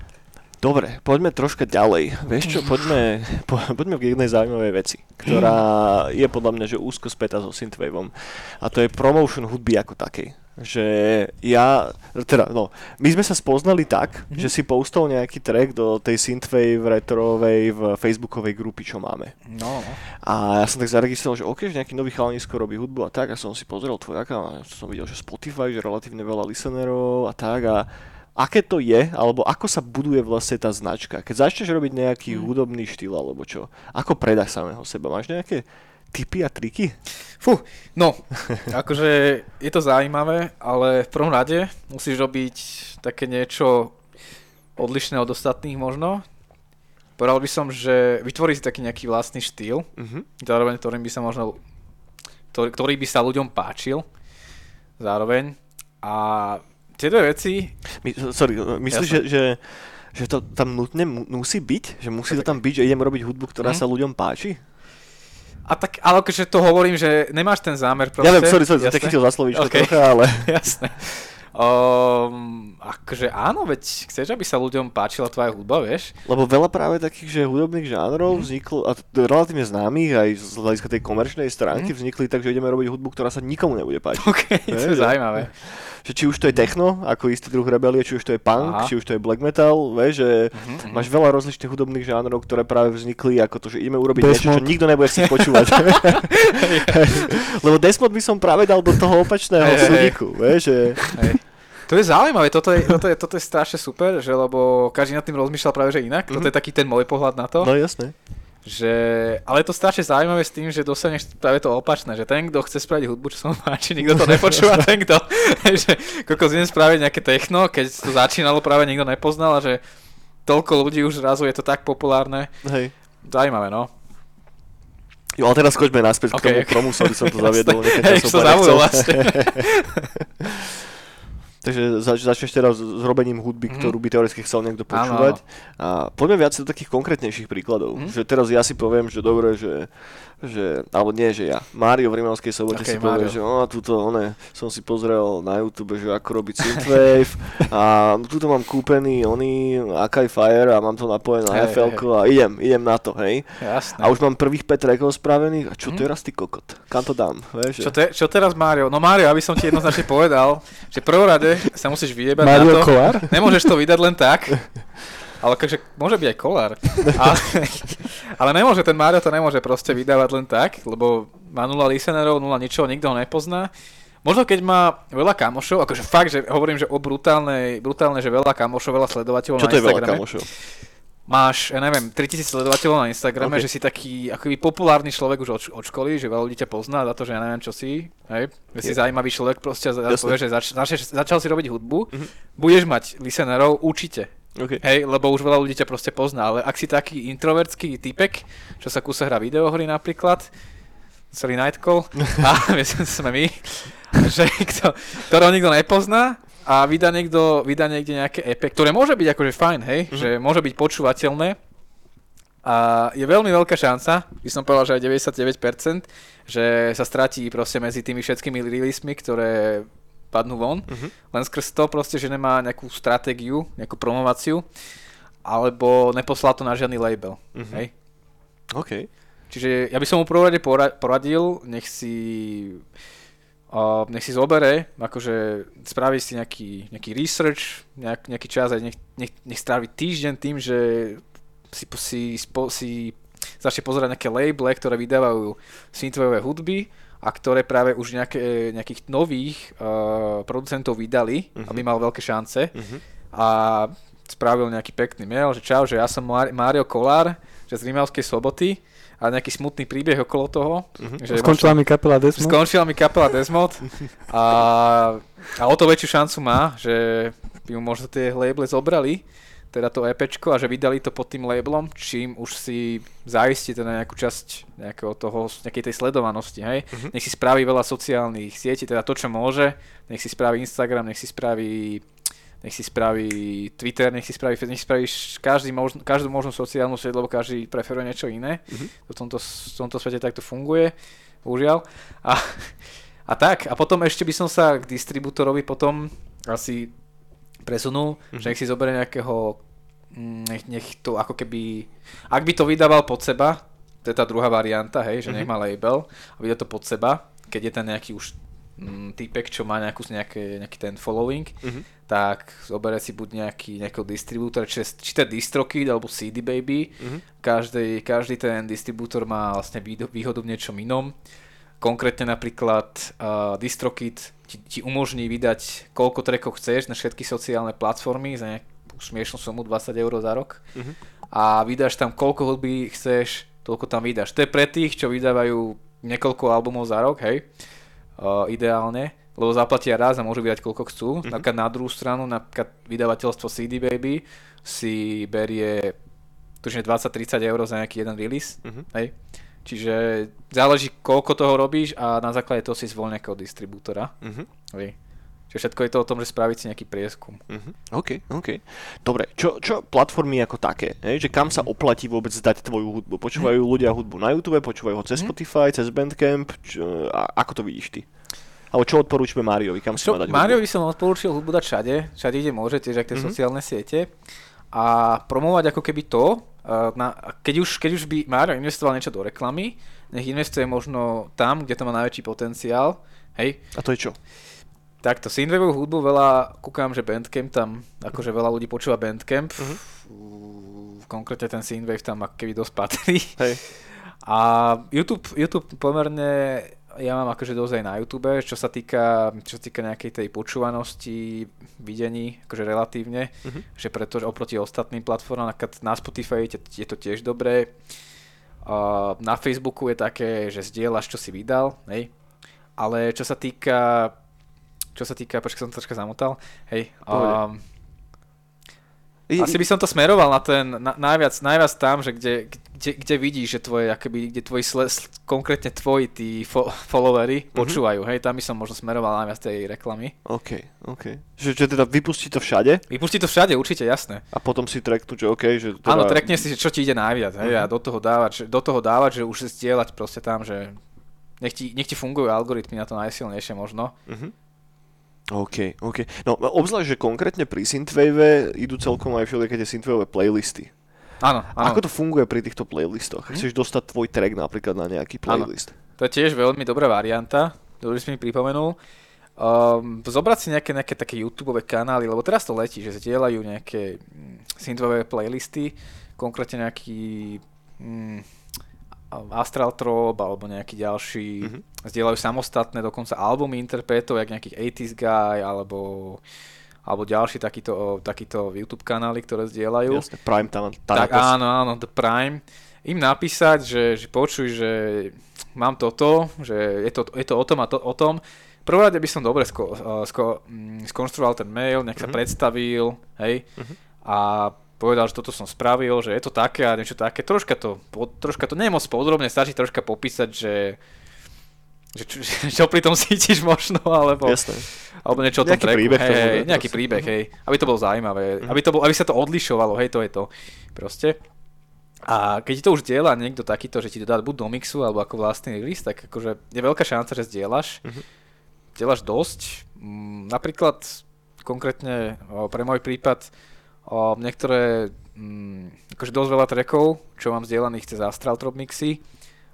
Dobre, poďme troška ďalej. Vieš čo, poďme, po, poďme k jednej zaujímavej veci, ktorá je podľa mňa že úzko spätá so synthwaveom. A to je promotion hudby ako takej že ja, teda no, my sme sa spoznali tak, mm-hmm. že si postol nejaký track do tej synthwave retrovej v facebookovej grupy, čo máme. No. A ja som tak zaregistroval, že ok, že nejaký nový chalanisko robí hudbu a tak a som si pozrel tvoj aká, som videl, že Spotify, že relatívne veľa listenerov a tak a aké to je, alebo ako sa buduje vlastne tá značka. Keď začneš robiť nejaký mm. hudobný štýl alebo čo, ako predáš samého seba? Máš nejaké tipy a triky? Fú, no, [LAUGHS] akože je to zaujímavé, ale v prvom rade musíš robiť také niečo odlišné od ostatných možno. Povedal by som, že vytvorí si taký nejaký vlastný štýl, uh-huh. zároveň ktorým by sa možno, ktorý, ktorý by sa ľuďom páčil, zároveň. A tie dve veci... My, sorry, myslíš, že, že, že to tam nutne musí byť? Že musí to tam byť, že idem robiť hudbu, ktorá uh-huh. sa ľuďom páči? A tak, ale akože to hovorím, že nemáš ten zámer proste. Ja viem, sorry, sorry, som chytil za slovíčko okay. trocha, ale... [LAUGHS] Jasné. Um, akože áno, veď chceš, aby sa ľuďom páčila tvoja hudba, vieš? Lebo veľa práve takých, že hudobných žánrov mm. vzniklo, a relatívne známych aj z hľadiska tej komerčnej stránky mm. vznikli tak, že ideme robiť hudbu, ktorá sa nikomu nebude páčiť. Ok, [LAUGHS] to je zaujímavé že či už to je techno, ako istý druh rebelie, či už to je punk, Aha. či už to je black metal, vieš, že uh-huh, máš veľa rozličných hudobných žánrov, ktoré práve vznikli ako to, že ideme urobiť Desmod. niečo, čo nikto nebude chcieť počúvať. [LAUGHS] Lebo Desmod by som práve dal do toho opačného hey, súdiku, vieš, že... Hey. To je zaujímavé, toto je, toto, je, toto je strašne super, že lebo každý nad tým rozmýšľal práve že inak, mm-hmm. toto je taký ten môj pohľad na to. No jasné že, ale je to strašne zaujímavé s tým, že dostaneš práve to opačné, že ten, kto chce spraviť hudbu, čo sa [LAUGHS] mu páči, nikto to nepočúva, ten, kto, [LAUGHS] že koľko idem spraviť nejaké techno, keď to začínalo práve nikto nepoznal a že toľko ľudí už zrazu je to tak populárne. Hej. Zaujímavé, no. Jo, ale teraz skočme naspäť okay, k tomu okay. promusu, aby som to [LAUGHS] zaviedol. Hej, to zabudol vlastne. Takže zač- začneš teraz s robením hudby, mm-hmm. ktorú by teoreticky chcel niekto počúvať. Áno. A poďme viac do takých konkrétnejších príkladov. Mm-hmm. Že teraz ja si poviem, že dobre, že že, alebo nie, že ja, Mário v Rimavskej sobote okay, si povie, že o, tuto, one, som si pozrel na YouTube, že ako robiť synthwave [LAUGHS] a tuto mám kúpený oný Akai Fire a mám to napojené na hey, FL hey, a idem, idem na to, hej. Jasné. A už mám prvých 5 trackov spravených a čo hmm. teraz ty kokot? Kam to dám, vieš? Čo, te, čo teraz Mário? No Mário, aby som ti jednoznačne povedal, že rade sa musíš vyjebať Mario na to. Kolár? Nemôžeš to vydať len tak. [LAUGHS] Ale akože môže byť aj kolár. ale, [LAUGHS] ale nemôže, ten Mario to nemôže proste vydávať len tak, lebo má nula listenerov, nula ničoho, nikto ho nepozná. Možno keď má veľa kamošov, akože fakt, že hovorím, že o brutálnej, brutálne, že veľa kamošov, veľa sledovateľov Čo na to je veľa kamošov? máš, ja neviem, 3000 sledovateľov na Instagrame, okay. že si taký akoby populárny človek už od, od školy, že veľa ľudí ťa pozná za to, že ja neviem, čo si, hej, že si zaujímavý človek proste a povie, že zač, zač, začal si robiť hudbu, mm-hmm. budeš mať listenerov, určite. Okay. Hej, lebo už veľa ľudí ťa proste pozná, ale ak si taký introvertský typek, čo sa kúsa hrá videohry napríklad, celý Nightcall, [LAUGHS] a [LAUGHS] myslím, sme my, že kto, ktorého nikto nepozná, a vydá niekto, vydá niekde nejaké EP, ktoré môže byť akože fajn, hej, mm-hmm. že môže byť počúvateľné a je veľmi veľká šanca, by som povedal, že aj 99%, že sa stratí proste medzi tými všetkými release'mi, ktoré padnú von, mm-hmm. len skrz to proste, že nemá nejakú stratégiu, nejakú promováciu, alebo neposlal to na žiadny label, mm-hmm. hej. OK. Čiže ja by som mu prvom rade poradil, nech si uh, nech si zobere, akože spraví si nejaký, nejaký research, nejak, nejaký čas a nech, nech, nech strávi týždeň tým, že si, si, si, si začne pozerať nejaké labele, ktoré vydávajú synthwaveové hudby a ktoré práve už nejaké, nejakých nových uh, producentov vydali, uh-huh. aby mal veľké šance. Uh-huh. A spravil nejaký pekný mail, že čau, že ja som Mario Kolár, že z Rimavskej soboty a nejaký smutný príbeh okolo toho. Uh-huh. Že skončila možno, mi kapela Desmod. Skončila mi kapela Desmod a, a o to väčšiu šancu má, že by mu možno tie labely zobrali teda to EPčko a že vydali to pod tým labelom, čím už si zaistí teda nejakú časť nejakého toho, nejakej tej sledovanosti, hej. Uh-huh. Nech si spraví veľa sociálnych sietí, teda to, čo môže, nech si spraví Instagram, nech si spraví nech si spraví Twitter, nech si spraví, nech si spraví každý možn, každú možnú sociálnu sieť, lebo každý preferuje niečo iné. Uh-huh. V, tomto, v tomto svete takto funguje, bohužiaľ. A, a tak, a potom ešte by som sa k distribútorovi potom asi presunul, mm-hmm. že nech si zoberie nejakého, mm, nech, nech to ako keby, ak by to vydával pod seba, to je tá druhá varianta, hej, že mm-hmm. nech má label a vydá to pod seba, keď je ten nejaký už mm, typek, čo má nejakú, nejaké, nejaký ten following, mm-hmm. tak zoberie si buď nejaký, nejakého distribútora, či, či to je DistroKid alebo CD Baby, mm-hmm. každý, každý ten distribútor má vlastne výhodu v niečom inom. Konkrétne napríklad uh, DistroKid ti, ti umožní vydať koľko trackov chceš na všetky sociálne platformy za nejakú smiešnú sumu 20 eur za rok uh-huh. a vydáš tam koľko hudby chceš, toľko tam vydáš. To je pre tých, čo vydávajú niekoľko albumov za rok, hej, uh, ideálne, lebo zaplatia raz a môžu vydať koľko chcú. Uh-huh. Napríklad na druhú stranu, napríklad vydavateľstvo CD Baby si berie tužne 20-30 eur za nejaký jeden release, uh-huh. hej Čiže záleží, koľko toho robíš a na základe toho si zvol nejakého distribútora. Uh-huh. Čiže všetko je to o tom, že spraviť si nejaký prieskum. Uh-huh. OK, OK. Dobre, čo, čo platformy ako také? Je? Že kam sa oplatí vôbec dať tvoju hudbu? Počúvajú ľudia hudbu na YouTube, počúvajú ho cez. Spotify, cez Bandcamp? Čo, a, ako to vidíš ty? Alebo čo odporúčame Máriovi? Kam má dať Máriovi som odporúčil hudbu dať všade, všade kde môže, tiež ak tie uh-huh. sociálne siete. A promovať ako keby to, na, keď, už, keď už by Mario investoval niečo do reklamy, nech investuje možno tam, kde to má najväčší potenciál. Hej. A to je čo? Takto, synthwaveovú hudbu veľa, kúkam, že Bandcamp tam, akože veľa ľudí počúva Bandcamp. Uh-huh. Konkrétne ten synthwave tam ako keby dosť patrí. Hej. A YouTube, YouTube pomerne ja mám akože dosť aj na YouTube, čo sa týka, čo sa týka nejakej tej počúvanosti, videní, akože relatívne, uh-huh. že pretože oproti ostatným platformám, na Spotify je, je to tiež dobré, uh, na Facebooku je také, že zdieľaš, čo si vydal, hej, ale čo sa týka, čo sa týka, počkaj som to troška zamotal, hej, um, asi by som to smeroval na ten, na, najviac, najviac tam, že kde, kde, kde vidíš, že tvoje, akoby, kde tvoji, sle, konkrétne tvoji tí fo, followery mm-hmm. počúvajú, hej, tam by som možno smeroval najviac tej reklamy. OK, OK. Že, že teda vypustí to všade? Vypustí to všade, určite, jasné. A potom si tracknú, že OK, že teda... Áno, trackne si, že čo ti ide najviac, hej, mm-hmm. a do toho dávať, že, do toho dávať, že už zdieľať proste tam, že nech ti, nech ti fungujú algoritmy na to najsilnejšie možno. Mm-hmm. OK, OK. No, obzvlášť, že konkrétne pri Synthwave idú celkom aj všelijaké tie Synthwave playlisty. Áno, áno. Ako to funguje pri týchto playlistoch? Hm? Chceš dostať tvoj track napríklad na nejaký playlist? Áno. To je tiež veľmi dobrá varianta, ktorú si mi pripomenul. Um, zobrať si nejaké, nejaké také YouTube kanály, lebo teraz to letí, že zdieľajú nejaké mm, synthwave playlisty, konkrétne nejaký mm, Astral Trop alebo nejaký ďalší, mm-hmm. zdieľajú samostatné dokonca albumy interpretov, jak nejakých 80s guy alebo alebo ďalší takýto, takýto YouTube kanály, ktoré zdieľajú. Jasne, Prime tam. Tak áno, áno, The Prime. Im napísať, že, že počuj, že mám toto, že je to, je to o tom a to, o tom. Prvé by som dobre sko, sko, mm, skonštruoval ten mail, nejak sa mm-hmm. predstavil, hej, mm-hmm. a povedal, že toto som spravil, že je to také a niečo také. Troška to, troška to nie je moc podrobne, stačí troška popísať, že že čo, [LAUGHS] čo pri tom cítiš možno, alebo, Jasne. alebo niečo o tom nejaký tracku. Príbeh hej, hej, nejaký príbeh, hej, aby to bolo zaujímavé, mm. aby, to bol, aby sa to odlišovalo, hej, to je to, proste. A keď ti to už diela niekto takýto, že ti to dá buď do mixu, alebo ako vlastný list, tak akože je veľká šanca, že zdieľaš. Mm-hmm. Zdieľaš dosť. Mm, napríklad, konkrétne pre môj prípad, o, niektoré, mm, akože dosť veľa trackov, čo mám zdieľaných cez Astral Trop mixy,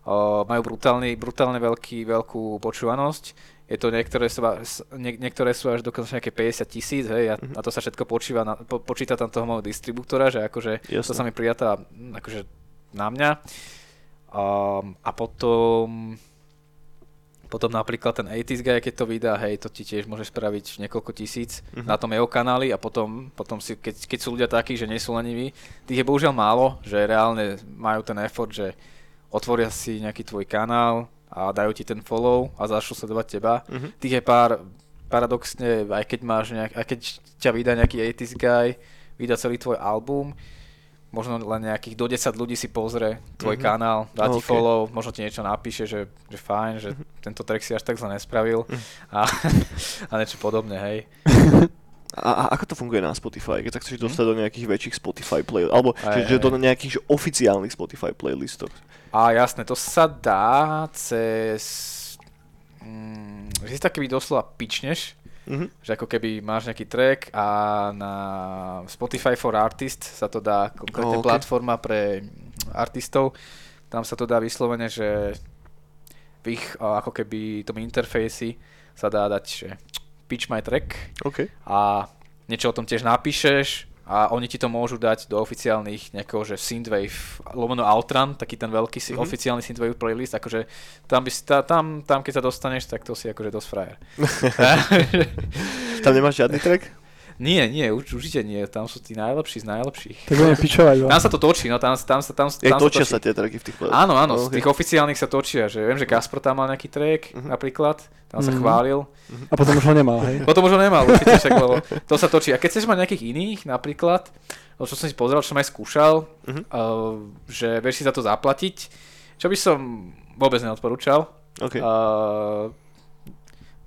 uh, majú brutálny, brutálne veľký, veľkú počúvanosť. Je to niektoré sú, nie, niektoré sú až dokonca nejaké 50 tisíc, hej, a, Mhm. a to sa všetko počíva na, po, počíta tam toho môjho distribútora, že akože to Jasné. sa mi prijatá mm, akože na mňa. Um, a potom potom napríklad ten 80s guy, keď to vydá, hej, to ti tiež môže spraviť niekoľko tisíc Mhm. na tom jeho kanáli a potom, potom si, keď, keď sú ľudia takí, že nie sú leniví, tých je bohužiaľ málo, že reálne majú ten effort, že otvoria si nejaký tvoj kanál a dajú ti ten follow a začnú sledovať teba. Mhm. Tých je pár, paradoxne, aj keď máš nejak, aj keď ťa vydá nejaký 80s guy, vydá celý tvoj album, možno len nejakých do 10 ľudí si pozrie tvoj Mhm. kanál, dá ti OK. follow, možno ti niečo napíše, že, že fajn, že tento track si až tak zle nespravil Mhm. a, [LAUGHS] a niečo podobné, hej. [LAUGHS] A, a ako to funguje na Spotify, keď sa chceš dostať do nejakých väčších Spotify playlistov, alebo? Aj, že, že do nejakých že oficiálnych Spotify playlistov. A jasné, to sa dá cez... Mm, že si tak keby doslova pičneš, Mhm. že ako keby máš nejaký track a na Spotify for Artists sa to dá, konkrétne Oh, ok. platforma pre artistov, tam sa to dá vyslovene, že v ich ako keby tom interfejsi sa dá dať, že pitch my track OK. a niečo o tom tiež napíšeš a oni ti to môžu dať do oficiálnych nejakého, že Synthwave, lomeno Outrun, taký ten veľký si, Mhm. oficiálny Synthwave playlist, akože tam, by si, ta, tam, tam keď sa dostaneš, tak to si akože dosť frajer. [LAUGHS] [LAUGHS] Tam nemáš žiadny track? Nie, nie, už, určite nie, tam sú tí najlepší z najlepších. Tak budeme [LAUGHS] pičovať Tam sa to točí, no tam, tam, sa- tam, Je, tam točia sa tie tracky v tých playlistoch? Áno, áno, z OK. tých oficiálnych sa točia, že viem, že Gaspar tam mal nejaký track Mhm. napríklad, tam sa Mhm. chválil. A potom už ho nemal, hej. [LAUGHS] Potom už ho nemal, určite však, lebo to sa točí. A keď chceš mať nejakých iných, napríklad, no čo som si pozrel, čo som aj skúšal, Mhm. uh, že vieš si za to zaplatiť, čo by som vôbec neodporúčal. OK. Uh,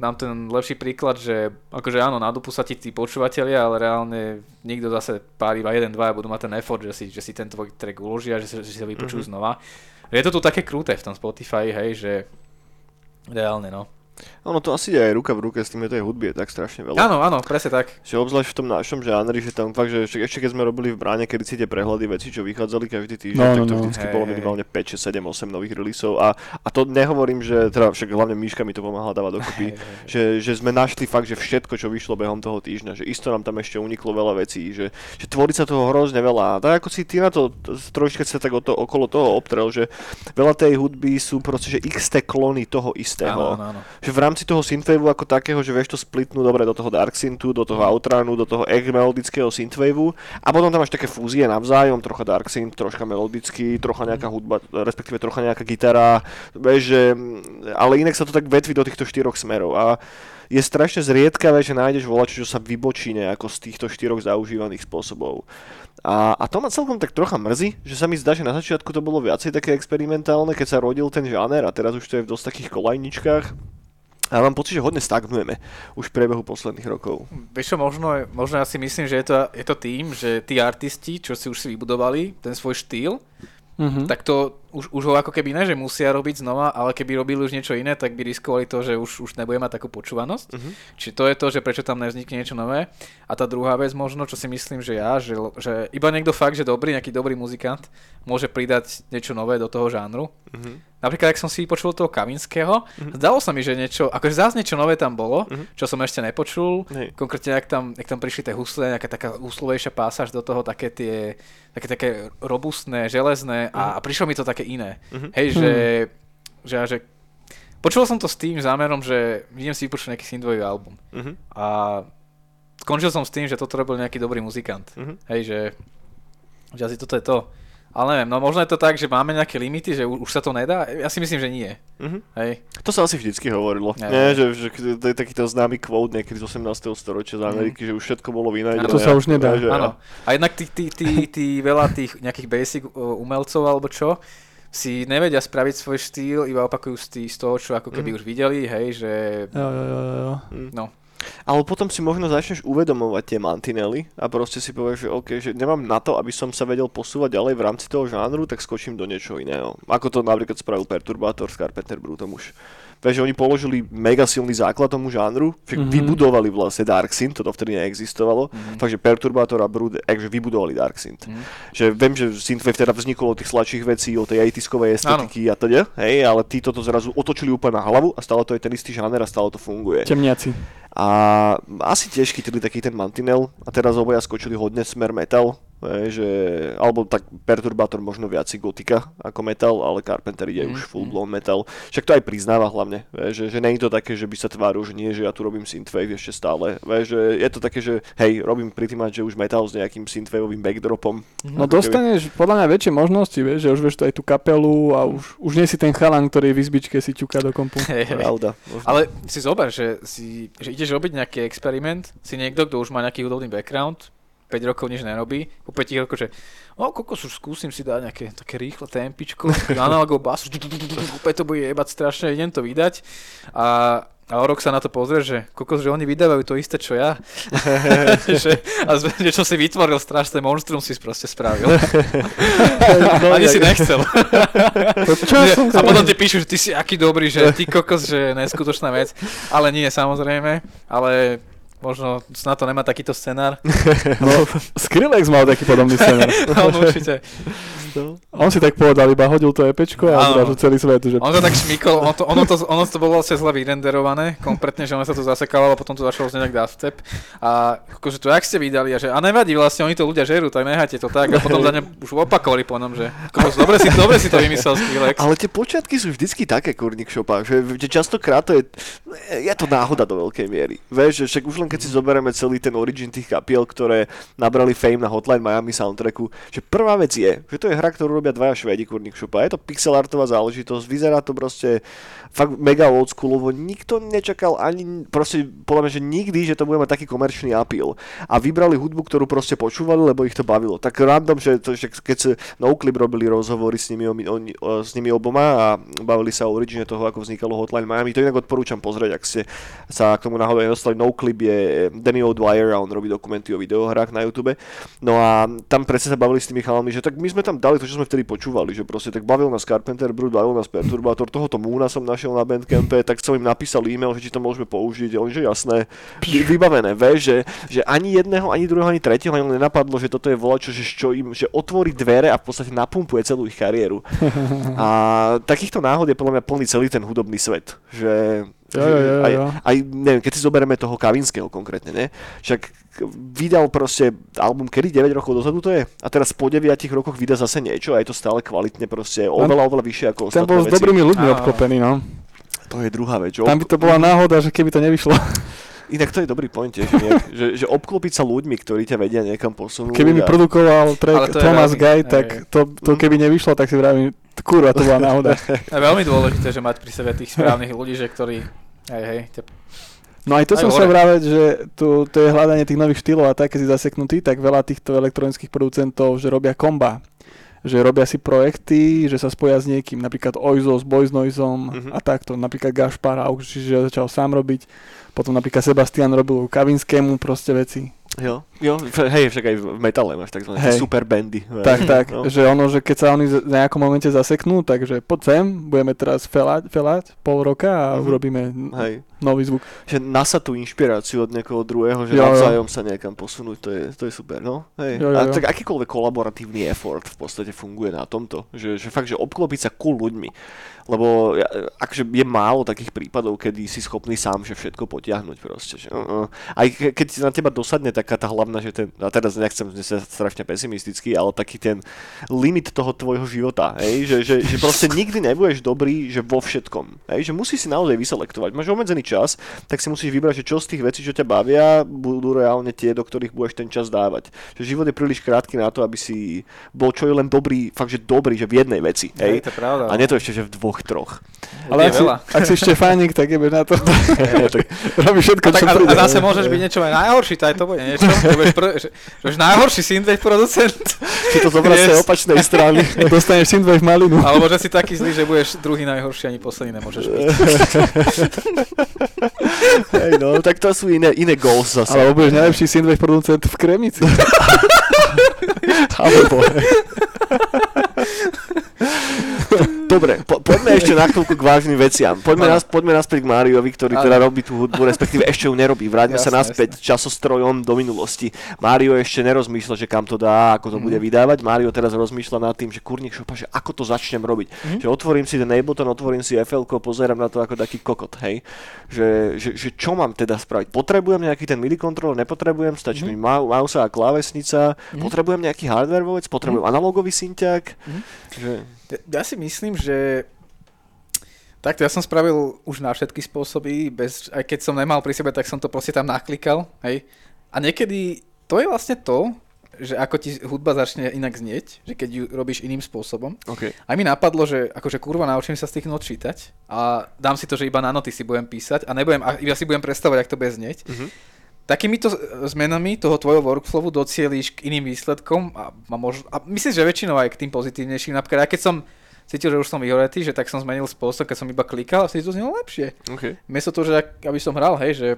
dám ten lepší príklad, že akože áno, nadúpu sa ti tí počúvatelia, ale reálne nikto zase pár iba jeden, dva budú mať ten effort, že si, že si ten tvoj track uložia, že, si- že si ho vypočujú Mhm. znova. Je to tu také krúte v tom Spotify, hej, že reálne no. Ono to asi je aj ruka v ruke s tým, že tej hudby je tak strašne veľa. Áno, áno, presne tak. Že obzvlášť v tom našom žánri, že tam fakt, že ešte keď sme robili v bráne, kedy si tie prehľady veci, čo vychádzali každý týždeň, No, tak no, to no. vždycky Hej, bolo minimálne 5, 6, 7, 8 nových releaseov a, a to nehovorím, že teda však hlavne Míška mi to pomáhala dávať dokopy, Hej, že, že sme našli fakt, že všetko, čo vyšlo behom toho týždňa, že isto nám tam ešte uniklo veľa vecí, že, že tvorí sa toho hrozne veľa. A tak ako si ty na to t- trošička sa tak o to, okolo toho obtrel, že veľa tej hudby sú proste, že XT klony toho istého. Áno, áno, áno. Že v rámci toho synthwaveu ako takého, že vieš to splitnúť dobre do toho Dark Synthu, do toho Outrunu, do toho egg melodického synthwaveu a potom tam máš také fúzie navzájom, trocha Dark Synth, troška melodický, trocha nejaká hudba, respektíve trocha nejaká gitara, vieš, že, ale inak sa to tak vetví do týchto štyroch smerov a je strašne zriedkavé, že nájdeš volačo, čo sa vybočí nejako z týchto štyroch zaužívaných spôsobov. A, a to ma celkom tak trocha mrzí, že sa mi zdá, že na začiatku to bolo viacej také experimentálne, keď sa rodil ten žáner a teraz už to je v dosť takých kolajničkách. A mám pocit, že hodne stagnujeme už v priebehu posledných rokov. Vieš čo, možno, možno ja si myslím, že je to, je to tým, že tí artisti, čo si už si vybudovali, ten svoj štýl, Mhm. tak to už, už ho ako keby ne, že musia robiť znova, ale keby robili už niečo iné, tak by riskovali to, že už, už nebude mať takú počúvanosť. Mhm. Čiže to je to, že prečo tam nevznikne niečo nové. A tá druhá vec možno, čo si myslím, že ja, že, že iba niekto fakt, že dobrý, nejaký dobrý muzikant môže pridať niečo nové do toho žánru. Mhm. Napríklad, ak som si počul toho Kavinského, zdalo sa mi, že niečo, akože zás niečo nové tam bolo, Mhm. čo som ešte nepočul. Hej. Konkrétne, ak tam, ak tam prišli tie husle, nejaká taká úslovejšia pásaž do toho, také tie, také, také robustné, železné a, a prišlo mi to také iné. Mhm. Hej, že, že, že počul som to s tým zámerom, že idem si vypočuť nejaký synthwave album. Mhm. A skončil som s tým, že toto robil nejaký dobrý muzikant. Mhm. Hej, že, že asi toto je to. Ale neviem, no možno je to tak, že máme nejaké limity, že už sa to nedá? Ja si myslím, že nie. Mhm. Hej. To sa asi vždycky hovorilo. Ja, Nie, že, že to je takýto známy quote niekedy z 18. storočia z Ameriky, že už všetko bolo vynájdené. To sa už nedá. Že, Áno. A jednak tí, tí, tí, tí veľa tých nejakých basic uh, umelcov alebo čo, si nevedia spraviť svoj štýl, iba opakujú z, tý, z toho, čo ako keby Mhm. už videli, hej, že Jo, jo, jo, jo. no, Ale potom si možno začneš uvedomovať tie mantinely a proste si povieš, že OK, že nemám na to, aby som sa vedel posúvať ďalej v rámci toho žánru, tak skočím do niečoho iného. Ako to napríklad spravil Perturbátor s Carpenter Brutom už Vieš, že oni položili mega silný základ tomu žánru, že Mhm. vybudovali vlastne Dark Synth, to vtedy neexistovalo. Mhm. Takže Perturbator a Brood, takže vybudovali Dark Synth. Mhm. Že viem, že Synthwave teda vzniklo od tých sladších vecí, od tej 80 estetiky a teda, hej, ale títo to zrazu otočili úplne na hlavu a stále to je ten istý žáner a stále to funguje. Temniaci. A asi tiež chytili taký ten mantinel a teraz oboja skočili hodne smer metal, že, alebo tak Perturbator možno viac gotika ako metal, ale Carpenter ide Mhm, už full blown metal. Však to aj priznáva hlavne, že, že nie je to také, že by sa tváril, že nie, že ja tu robím synthwave ešte stále. Že je to také, že hej, robím pretty much, že už metal s nejakým synthwaveovým backdropom. No dostaneš podľa mňa väčšie možnosti, vieš, že už vieš to aj tú kapelu a už, už nie si ten chalan, ktorý v izbičke si ťuká do kompu. Pravda. Možno. Ale si zober, že, si, že ideš robiť nejaký experiment, si niekto, kto už má nejaký hudobný background, 5 rokov nič nerobí, po 5 rokov, že o, kokos, už skúsim si dať nejaké také rýchle tempičko, [LAUGHS] analogov bas, [LAUGHS] úplne to bude jebať strašne, idem to vydať. A, a o rok sa na to pozrie, že kokos, že oni vydávajú to isté, čo ja. [LAUGHS] [LAUGHS] že, a z- že čo si vytvoril, strašné monstrum si proste spravil. [LAUGHS] Ani si nechcel. To čo Že- som a potom ti píšu, že ty si aký dobrý, že ty kokos, že neskutočná vec. Ale nie, samozrejme. Ale možno snad to nemá takýto scenár. No, Skrillex mal taký podobný scenár. On určite. On si tak povedal, iba hodil to EPčko a zrazu celý svet, že On to tak šmikol, ono to, ono to, ono to bolo vlastne zle vyrenderované, kompletne, že ono sa to zasekalo a potom to začalo znieť jak dubstep. A akože to jak ste vydali, a že a nevadí vlastne, oni to ľudia žerú, tak nehajte to tak. A potom za ne už opakovali po ňom, že kokos, dobre si, dobre si to vymyslel Skrillex. Ale tie počiatky sú vždycky také, kurník šopa, že, že častokrát to je, je to náhoda do veľkej miery. Vieš, že však už len keď si zoberieme celý ten origin tých kapiel, ktoré nabrali fame na Hotline Miami soundtracku, že prvá vec je, že to je hra, ktorú robia dvaja švédi, kurník šopa. Je to pixelartová záležitosť, vyzerá to proste fakt mega oldschoolovo, nikto nečakal ani, proste podľa mňa, že nikdy, že to bude mať taký komerčný appeal. A vybrali hudbu, ktorú proste počúvali, lebo ich to bavilo. Tak random, že, to, že keď sa Noclip robili rozhovory s nimi, o, s nimi oboma a bavili sa o origine toho, ako vznikalo Hotline Miami. To inak odporúčam pozrieť, ak ste sa k tomu náhodou nedostali. Noclip je Danny O'Dwyer a on robí dokumenty o videohrách na YouTube. No a tam presne sa bavili s tými chalami, že tak my sme tam dali to, čo sme vtedy počúvali, že proste tak bavil nás Carpenter Brut, bavil nás Perturbator, tohoto Moona som našiel na Bandcampe, tak som im napísal e-mail, že či to môžeme použiť, oni, že jasné, vy- vybavené, vieš, že, že ani jedného, ani druhého, ani tretieho ani nenapadlo, že toto je volačo, že čo im, že otvorí dvere a v podstate napumpuje celú ich kariéru. [LAUGHS] A takýchto náhod je podľa mňa plný celý ten hudobný svet, že Jo, jo, jo, aj, aj, neviem, keď si zoberieme toho Kavinského konkrétne, ne? Však vydal proste album, kedy 9 rokov dozadu to je? A teraz po 9 rokoch vydá zase niečo a je to stále kvalitne proste oveľa, oveľa vyššie ako ten ostatné bol s veci. dobrými ľuďmi Áno. obklopený, no. To je druhá vec, že Tam by to bola náhoda, že keby to nevyšlo. Inak to je dobrý point, tiež, nejak, že, že obklopiť sa ľuďmi, ktorí ťa vedia niekam posunúť. Keby mi a- produkoval track Thomas veľmi- Guy, tak to, to keby nevyšlo, tak si vravím, kurva, to bola náhoda. [LAUGHS] Je veľmi dôležité, že mať pri sebe tých správnych ľudí, že ktorí, hej, hej, te, No aj to Aj som sa vraveť, že tu, to je hľadanie tých nových štýlov a tak, keď si zaseknutý, tak veľa týchto elektronických producentov, že robia komba. Že robia si projekty, že sa spoja s niekým, napríklad Oizo s Boys Noisom Mhm. a takto. Napríklad Gašpar a už že začal sám robiť. Potom napríklad Sebastian robil Kavinskému proste veci. Jo, jo, hej, však aj v metale máš takzvané Hej. super bandy. Tak, tak, No. že ono, že keď sa oni v nejakom momente zaseknú, takže poď sem, budeme teraz felať, felať pol roka a Mhm. urobíme Hej. Nový zvuk. že nasa tú inšpiráciu od niekoho druhého, že Jo, jo. navzájom sa niekam posunúť, to je, to je super, no. Hej. Jo, jo, A jo. tak akýkoľvek kolaboratívny effort v podstate funguje na tomto, že, že fakt, že obklopiť sa cool ľuďmi, lebo ja, akože je málo takých prípadov, kedy si schopný sám že všetko potiahnuť proste, že uh, uh. aj ke, keď na teba dosadne taká tá hlavná, že ten, a teraz nechcem sa strašne pesimistický, ale taký ten limit toho tvojho života, hej, že, že, že proste nikdy nebudeš dobrý, že vo všetkom, hej, že musíš si naozaj vyselektovať, máš obmedzený čas, tak si musíš vybrať, že čo z tých vecí, čo ťa bavia, budú reálne tie, do ktorých budeš ten čas dávať. Že život je príliš krátky na to, aby si bol čo je len dobrý, fakt, že dobrý, že v jednej veci, hej, hej, to je pravda. a nie to ešte, že v dvoch, troch. Ale je ak si, ak si Štefánik, tak jebeš na to. [LAUGHS] tak, Robíš všetko, A, tak, čo a, príde. a zase môžeš byť niečo aj najhorší, to aj to bude niečo. Budeš, pr- že, že najhorší synthwave producent. si to zobrať z tej opačnej strany. [LAUGHS] Dostaneš synthwave malinu. Alebo že si taký zlý, že budeš druhý najhorší, ani posledný nemôžeš byť. [LAUGHS] hej, no, tak to sú iné, iné goals zase. Alebo budeš najlepší synthwave producent v Kremici. [LAUGHS] Alebo... Dobre, po, poďme [LAUGHS] ešte na chvíľku k vážnym veciam. Poďme, nás, poďme naspäť k Máriovi, ktorý Áno. teda robí tú hudbu, respektíve ešte ju nerobí. Vráťme sa naspäť časostrojom do minulosti. Mário ešte nerozmýšľa, že kam to dá, ako to bude vydávať. Mário teraz rozmýšľa nad tým, že kurník šopa, že ako to začnem robiť. Že otvorím si ten Ableton, otvorím si FL, pozerám na to ako taký kokot, hej. Že, že, že čo mám teda spraviť? Potrebujem nejaký ten MIDI kontrol, nepotrebujem, stačí mi mau- mouse a klávesnica, potrebujem nejaký hardware vec, potrebujem analogový synťák. Že... Ja, ja si myslím, že takto ja som spravil už na všetky spôsoby, bez, aj keď som nemal pri sebe, tak som to proste tam naklikal, hej. A niekedy to je vlastne to, že ako ti hudba začne inak znieť, že keď ju robíš iným spôsobom. Okay. A mi napadlo, že akože kurva naučím sa z tých not čítať a dám si to, že iba na noty si budem písať a nebudem, a iba si budem predstavovať, ak to bude znieť. Mhm. Takýmito zmenami toho tvojho workflowu docieliš k iným výsledkom a, a, mož, a myslím, že väčšinou aj k tým pozitívnejším. Napríklad, aj keď som cítil, že už som vyhoretý, že tak som zmenil spôsob, keď som iba klikal a si to znelo lepšie. Okay. Miesto toho, že aby som hral, hej, že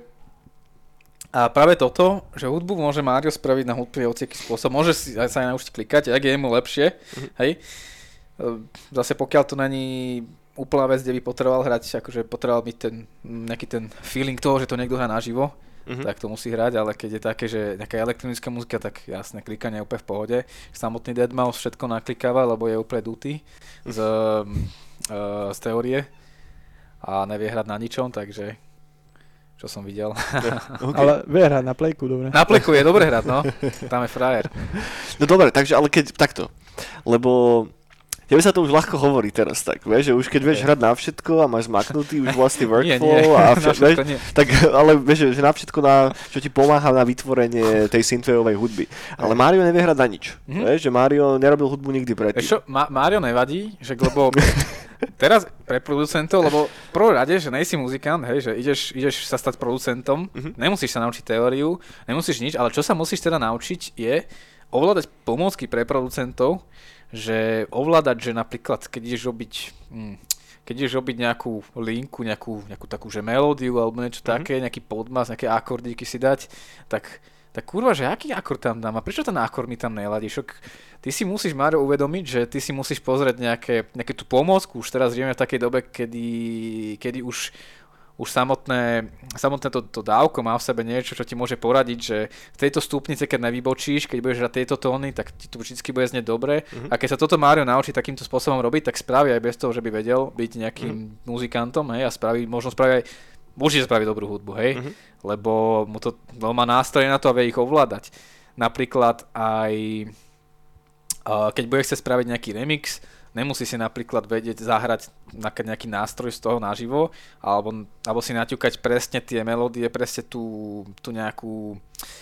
a práve toto, že hudbu môže Mario spraviť na hudbe hociaký spôsob, môže si aj sa aj naučiť klikať, ak je mu lepšie, hej. E, Zase pokiaľ to není úplná vec, kde by potreboval hrať, akože potreboval byť ten, nejaký ten feeling toho, že to niekto hrá naživo, Mhm. tak to musí hrať, ale keď je také, že nejaká elektronická muzika, tak jasné, klikanie je úplne v pohode. Samotný Deadmau5 všetko naklikáva, lebo je úplne dutý z, uh, [LAUGHS] z teórie a nevie hrať na ničom, takže čo som videl. [LAUGHS] Okay. Ale vie hrať na plejku, dobre. Na pleku je dobre hrať, no. [LAUGHS] Tam je frajer. No dobre, takže ale keď takto, lebo tebe sa to už ľahko hovorí teraz tak, vieš, že už keď vieš Nie. hrať na všetko a máš zmaknutý už vlastný [LAUGHS] Nie, workflow nie, a vš- vieš, všetko nie. tak ale vieš, že na všetko, na, čo ti pomáha na vytvorenie tej synthwaveovej hudby. Ale Mario nevie hrať na nič. Mhm. Vieš, že Mario nerobil hudbu nikdy Vieš predtým. čo, Ma- Mário nevadí, že lebo [LAUGHS] teraz pre producentov, lebo v prvom rade, že nejsi muzikant, hej, že ideš, ideš sa stať producentom, Mhm. nemusíš sa naučiť teóriu, nemusíš nič, ale čo sa musíš teda naučiť je ovládať pomôcky pre producentov, že ovládať, že napríklad, keď ideš robiť, hm, keď ideš robiť nejakú linku, nejakú, nejakú takú, že melódiu alebo niečo Mhm. také, nejaký podmas, nejaké akordíky si dať, tak tak kurva, že aký akord tam dám a prečo ten akord mi tam neladí? Šok, ty si musíš, Mário, uvedomiť, že ty si musíš pozrieť nejaké, nejaké tú pomôcku. Už teraz žijeme v takej dobe, kedy, kedy už, už samotné, samotné to, to dávko má v sebe niečo, čo ti môže poradiť, že v tejto stupnice, keď nevybočíš, keď budeš hrať tieto tóny, tak ti to vždy bude znieť dobre. Mhm. A keď sa toto Mário naučí takýmto spôsobom robiť, tak spraví aj bez toho, že by vedel byť nejakým Mhm. muzikantom, hej, a spraví, možno spraví aj určite spraví dobrú hudbu, hej, Mhm. lebo mu to, lebo má nástroje na to a vie ich ovládať. Napríklad aj uh, keď bude chcieť spraviť nejaký remix, nemusí si napríklad vedieť zahrať nejaký nástroj z toho naživo, alebo, alebo si naťukať presne tie melódie, presne tú, tú, nejakú,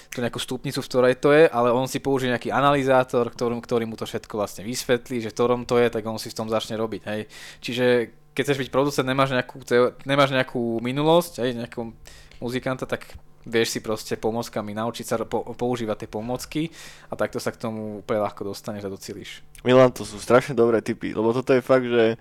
tú nejakú stupnicu, v ktorej to je, ale on si použije nejaký analyzátor, ktorým, ktorý mu to všetko vlastne vysvetlí, že v ktorom to je, tak on si v tom začne robiť. Hej. Čiže keď chceš byť producent, nemáš nejakú, nemáš nejakú minulosť, hej, nejakú muzikanta, tak vieš si proste pomôckami naučiť sa po, používať tie pomocky a takto sa k tomu úplne ľahko dostaneš a docíliš. Milan, to sú strašne dobré tipy, lebo toto je fakt, že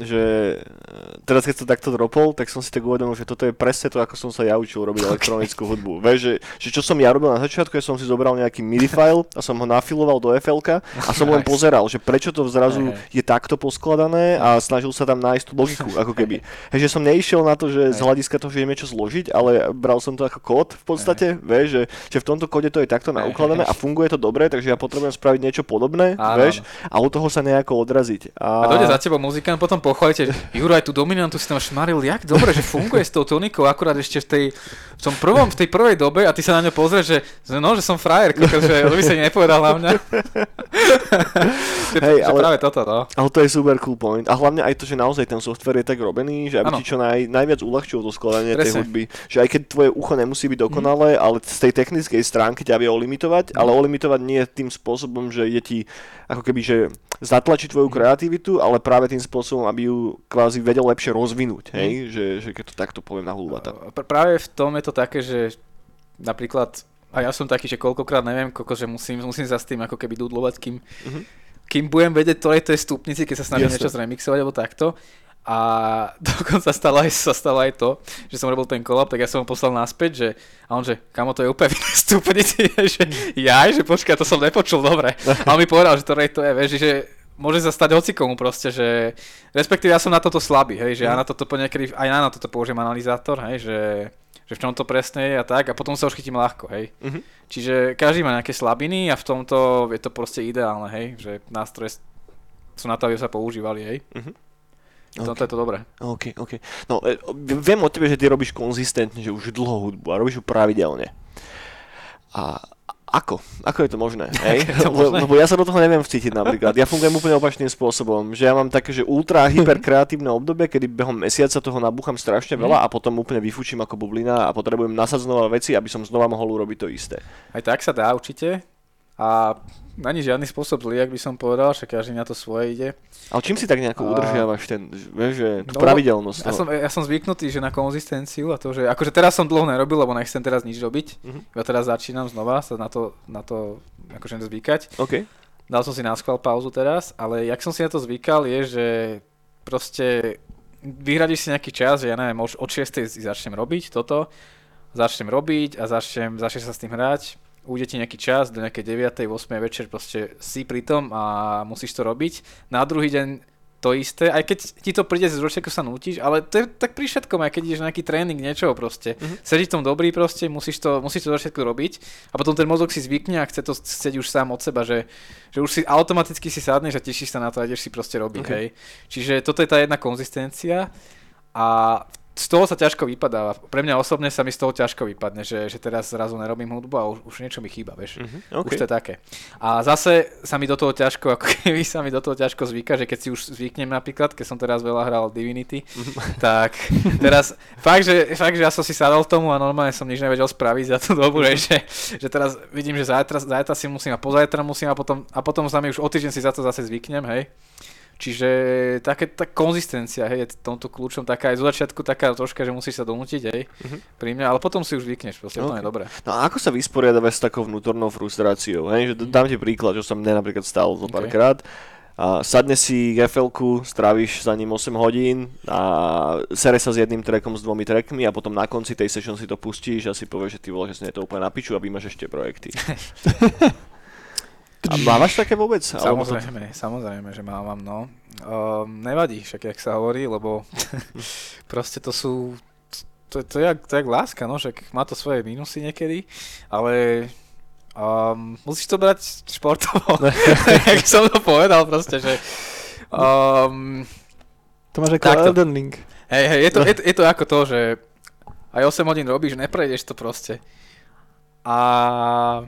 že e, teraz keď som takto dropol, tak som si tak uvedomil, že toto je presne to, ako som sa ja učil robiť [LAUGHS] elektronickú hudbu. Vieš, že, že čo som ja robil na začiatku, ja som si zobral nejaký MIDI file a som ho nafiloval do FL a som len pozeral, že prečo to zrazu je takto poskladané a snažil sa tam nájsť tú logiku, [LAUGHS] ako keby. Hej, že som neišiel na to, že z hľadiska toho, že idem niečo zložiť, ale bral som to ako kód v podstate, vieš, že, že v tomto kóde to je takto naukladané a funguje to dobre, takže ja potrebujem spraviť niečo podobné, vieš, a od toho sa nejako odraziť. A dojde za tebou muzikant, potom pochválite, Juraj, tú dominantu si tam šmaril, jak dobre, že funguje s tou tonikou, akurát ešte v tej, v tom prvom, v tej prvej dobe a ty sa na ňo pozrieš, že, no, že som frajer, kokos, že by sa nepovedal na mňa. [LAUGHS] Hej, ale- práve toto, no. Ale to je super cool point. A hlavne aj to, že naozaj ten software je tak robený, že aby Áno. ti čo naj, najviac uľahčil to skladanie tej Presne. Mhm. hudby. Že aj keď tvoje ucho nemusí byť dokonalé, ale z tej technickej stránky ťa vie olimitovať, ale olimitovať nie tým spôsobom, že je ti ako keby, že zatlačí tvoju Mhm. kreativitu, ale práve tým spôsobom, aby ju kvázi vedel lepšie rozvinúť. Hej? Že, že keď to takto poviem na hulvata. Pr- práve v tom je to také, že napríklad, a ja som taký, že koľkokrát neviem, koľko, že musím, musím sa s tým ako keby dudlovať, kým, Mhm. kým budem vedieť, to je stupnici, keď sa snažím niečo zremixovať alebo takto. A [LAUGHS] dokonca stalo aj, sa stalo aj to, že som robil ten kolab, tak ja som ho poslal naspäť, že, a on že, kamo to je úplne v inej stupnici, [LAUGHS] že ja, že počkaj, to som nepočul dobre. A on mi povedal, že ktorej to je, vieš, že môže sa stať hocikomu proste, že respektíve ja som na toto slabý, hej, že ja na toto po niekedy, aj ja na toto použijem analyzátor, hej, že, že v čom to presne je a tak a potom sa už chytím ľahko, hej. Mhm. Čiže každý má nejaké slabiny a v tomto je to proste ideálne, hej, že nástroje sú na to, aby sa používali, hej. Mhm. V tomto je to dobré. OK, OK. No, e, viem o tebe, že ty robíš konzistentne, že už dlho hudbu a robíš ju pravidelne. A ako? Ako je to možné? [LAUGHS] Hej? to možné? lebo ja sa do toho neviem vcítiť napríklad. Ja fungujem úplne opačným spôsobom, že ja mám také, že ultra [LAUGHS] hyperkreatívne obdobie, kedy behom mesiaca toho nabúcham strašne Mhm. veľa a potom úplne vyfučím ako bublina a potrebujem nasať znova veci, aby som znova mohol urobiť to isté. Aj tak sa dá určite a ani žiadny spôsob zlý, ak by som povedal, že každý na to svoje ide. Ale čím si tak nejako A- udržiavaš ten, vieš, že tú No, pravidelnosť? Ja toho? som, ja som zvyknutý, že na konzistenciu a to, že akože teraz som dlho nerobil, lebo nechcem teraz nič robiť. Mhm. Ja teraz začínam znova sa na to, na to akože zvykať. OK. Dal som si na schvál pauzu teraz, ale jak som si na to zvykal je, že proste vyhradíš si nejaký čas, že ja neviem, už od 6. si začnem robiť toto, začnem robiť a začnem, začnem sa s tým hrať, ujde ti nejaký čas, do nejakej 9. 8. večer proste si pri tom a musíš to robiť. Na druhý deň to isté, aj keď ti to príde z ako sa nutíš, ale to je tak pri všetkom, aj keď ideš na nejaký tréning niečoho proste. Mhm. Mm-hmm. Sedíš v tom dobrý proste, musíš to, musíš to do všetko robiť a potom ten mozog si zvykne a chce to chcieť už sám od seba, že, že už si automaticky si sadneš a tešíš sa na to a ideš si proste robiť, Ok. okay. hej. Čiže toto je tá jedna konzistencia a z toho sa ťažko vypadáva. Pre mňa osobne sa mi z toho ťažko vypadne, že, že teraz zrazu nerobím hudbu a už, už niečo mi chýba, vieš. Mhm. Okay. OK. Už to je také. A zase sa mi do toho ťažko, ako keby sa mi do toho ťažko zvyka, že keď si už zvyknem napríklad, keď som teraz veľa hral Divinity, tak [LAUGHS] teraz fakt že, fakt, že ja som si sadol tomu a normálne som nič nevedel spraviť za tú dobu, že, že, že teraz vidím, že zajtra, zajtra si musím a pozajtra musím a potom, a potom sa mi už o týždeň si za to zase zvyknem, hej. Čiže také, tá konzistencia, hej, je tomto kľúčom taká aj zo začiatku taká troška, že musíš sa donútiť, hej, Mhm. pri mne, ale potom si už zvykneš, proste okay. to je dobré. No a ako sa vysporiadavaš s takou vnútornou frustráciou? Hej? Že d- dám ti príklad, čo sa mne napríklad stalo zo Ok. párkrát. A sadne si GFL-ku, stráviš za ním 8 hodín a sere sa s jedným trackom s dvomi trackmi a potom na konci tej session si to pustíš a si povieš, že ty vole, že si to úplne na piču a máš ešte projekty. [LAUGHS] a mávaš také vôbec? Samozrejme, samozrejme, že mávam, no. Um, nevadí, však jak sa hovorí, lebo [LAUGHS] proste to sú, to, to, je, jak- to je jak láska, no, však má to svoje mínusy niekedy, ale um, musíš to brať športovo, [LAUGHS] [LAUGHS] jak som to povedal proste, že um, To máš ako Takto. Elden Ring. hej, hej, je to, je, to, je to ako to, že aj 8 hodín robíš, neprejdeš to proste. A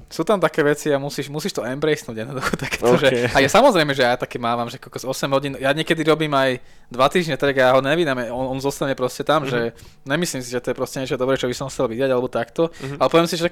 sú tam také veci a musíš, musíš to embracenúť jednoducho [LAUGHS] takéto, OK. že, a ja samozrejme, že ja také mávam, že kokos 8 hodín, ja niekedy robím aj 2 týždne, tak ja ho nevydám, on, on zostane proste tam, Mhm. že nemyslím si, že to je proste niečo dobré, čo by som chcel vidieť, alebo takto, Mhm. ale poviem si, že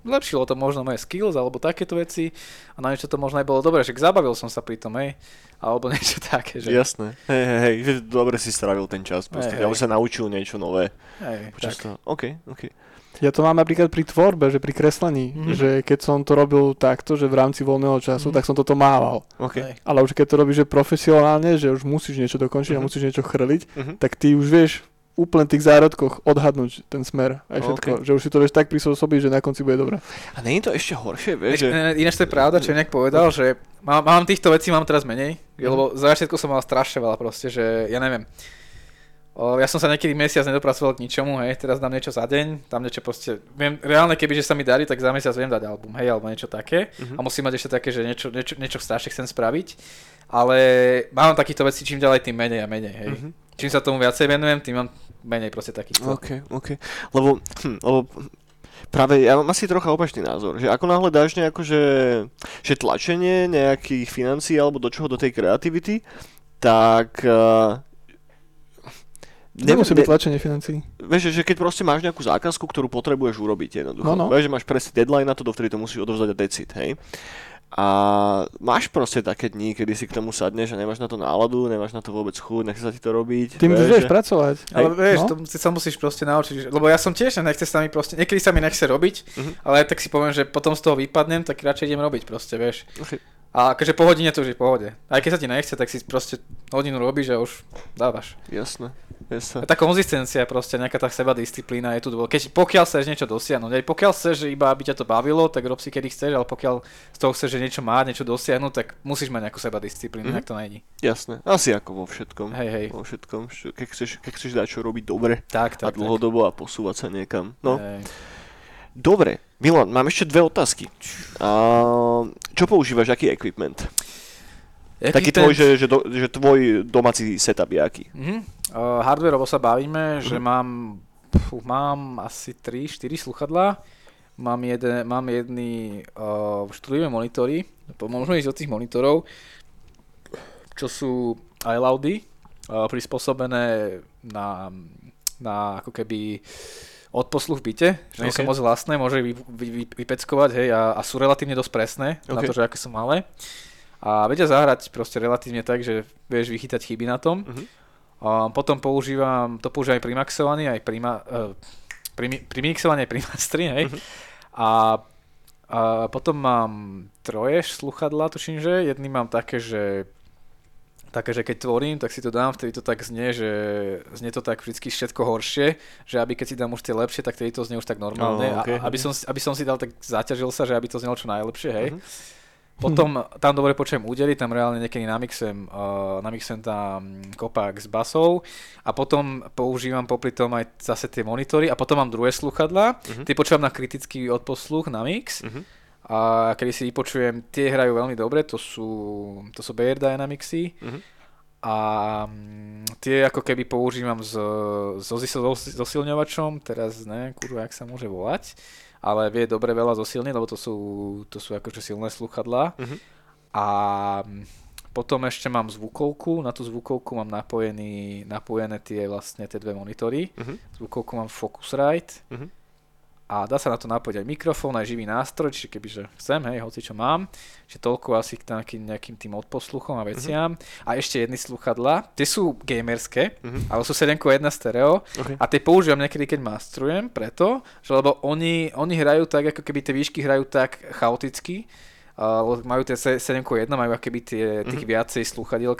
lepšilo to možno moje skills, alebo takéto veci a na niečo to možno aj bolo dobré, že zabavil som sa pri tom, hej, alebo [LAUGHS] niečo také, že Jasné. Hej, hej, hej, dobre si strávil ten čas. Proste. Hej, hej. Ja sa naučil niečo nové. hej, Počas tak. toho. OK, OK. Ja to mám napríklad pri tvorbe, že pri kreslení, Mhm. že keď som to robil takto, že v rámci voľného času, Mhm. tak som toto mával. OK. Hej. Ale už keď to robíš že profesionálne, že už musíš niečo dokončiť Mhm. a musíš niečo chrliť, Mhm. tak ty už vieš úplne tých zárodkoch odhadnúť ten smer aj všetko. OK. Že už si to vieš tak prispôsobiť, že na konci bude dobré. A nie je to ešte horšie, vieš, že... Ináč, to je pravda, čo nejak povedal, že mám, mám týchto vecí mám teraz menej, Mhm. lebo za začiatku som mal strašne veľa proste, že ja neviem. O, ja som sa niekedy mesiac nedopracoval k ničomu, hej, teraz dám niečo za deň, tam niečo proste, viem, reálne keby, že sa mi darí, tak za mesiac viem dať album, hej, alebo niečo také. Mhm. A musím mať ešte také, že niečo, niečo, niečo strašne chcem spraviť, ale mám takýchto vecí čím ďalej, tým menej a menej, hej. Mhm. Čím sa tomu viacej venujem, tým mám menej proste takýchto. OK, OK. Lebo, hm, lebo práve ja mám asi trocha opačný názor, že ako náhle dáš nejako, že, že tlačenie nejakých financií alebo do čoho, do tej kreativity, tak uh, Nemusí byť tlačenie financií. Vieš, že keď proste máš nejakú zákazku, ktorú potrebuješ urobiť jednoducho. No, no. Vieš, že máš presne deadline na to, dovtedy to musíš odovzdať a decid, hej. A máš proste také dni, kedy si k tomu sadneš a nemáš na to náladu, nemáš na to vôbec chuť, nechce sa ti to robiť. Tým už vieš že- pracovať. Ale vieš, no. to si sa musíš proste naučiť, lebo ja som tiež, nechce sa mi proste, niekedy sa mi nechce robiť, Mhm. ale tak si poviem, že potom z toho vypadnem, tak radšej idem robiť proste, vieš. Ok. A akože po hodine to už je v pohode. Aj keď sa ti nechce, tak si proste hodinu robíš a už dávaš. Jasné. A tá konzistencia, proste nejaká tá seba disciplína je tu dôležitá. Keď, pokiaľ chceš niečo dosiahnuť, aj pokiaľ chceš iba, aby ťa to bavilo, tak rob si kedy chceš, ale pokiaľ z toho chceš že niečo mať, niečo dosiahnuť, tak musíš mať nejakú seba disciplínu, Mhm. mm-hmm. to není. Jasné. Asi ako vo všetkom. Hej, hej. Vo všetkom. Keď chceš, keď chceš dať čo robiť dobre Tak, a tak, dlhodobo a posúvať sa niekam. No, Hej. Dobre. Milan, mám ešte dve otázky. Čo používaš, aký equipment? Taký tvoj, že, že, do, že tvoj domáci setup je aký? Mhm. Uh, hardwareovo sa bavíme, Mhm. že mám, pf, mám asi 3-4 sluchadlá, mám, jeden, mám jedny uh, štúdiové monitory, môžeme ísť od tých monitorov, čo sú iLoudy, uh, prispôsobené na, na ako keby odposluch v byte, že nie sú moc vlastné, môže vy, vy, vy, vypeckovať hej, a, a sú relatívne dosť presné na Ok. to, že aké sú malé. A vedia zahrať proste relatívne tak, že vieš vychytať chyby na tom. Mhm. A potom používam, to používam aj pri maxovaní, aj pri, ma, uh, pri, pri mixovaní, aj pri mastri, hej. Mhm. A, a potom mám troje sluchadla, tuším, že jedný mám také, že také, že keď tvorím, tak si to dám, vtedy to tak znie, že znie to tak vždy všetko horšie, že aby keď si dám už tie lepšie, tak vtedy to znie už tak normálne. Oh, okay. a, aby, som, si- aby som si dal tak zaťažil sa, že aby to znelo čo najlepšie, hej. Mhm. Potom tam dobre počujem údery, tam reálne niekedy namixujem, uh, namixujem tam kopák s basou a potom používam popri tom aj zase tie monitory a potom mám druhé sluchadlá, Mhm. tie počúvam na kritický odposluch, na mix Mhm. A kedy si vypočujem, tie hrajú veľmi dobre, to sú, to sú Bear Dynamixy Mhm. a mm, tie ako keby používam s, so, so, so silňovačom, teraz neviem kurva, jak sa môže volať, ale vie dobre veľa zosilniť, lebo to sú, to sú akože silné sluchadlá. Mhm. A mm, potom ešte mám zvukovku, na tú zvukovku mám napojený, napojené tie vlastne tie dve monitory. Mhm. Zvukovku mám Focusrite Mhm. A dá sa na to napojiť aj mikrofón, aj živý nástroj, čiže kebyže chcem, hej, hoci čo mám. Čiže toľko asi k takým nejakým tým odposluchom a veciam. A ešte jedny sluchadla, tie sú gamerské, Mhm. ale sú 7.1 stereo Okay. a tie používam niekedy, keď mastrujem, preto, že lebo oni, oni hrajú tak, ako keby tie výšky hrajú tak chaoticky, uh, majú tie 7.1, majú ako keby tie, tých Mhm. viacej sluchadiel,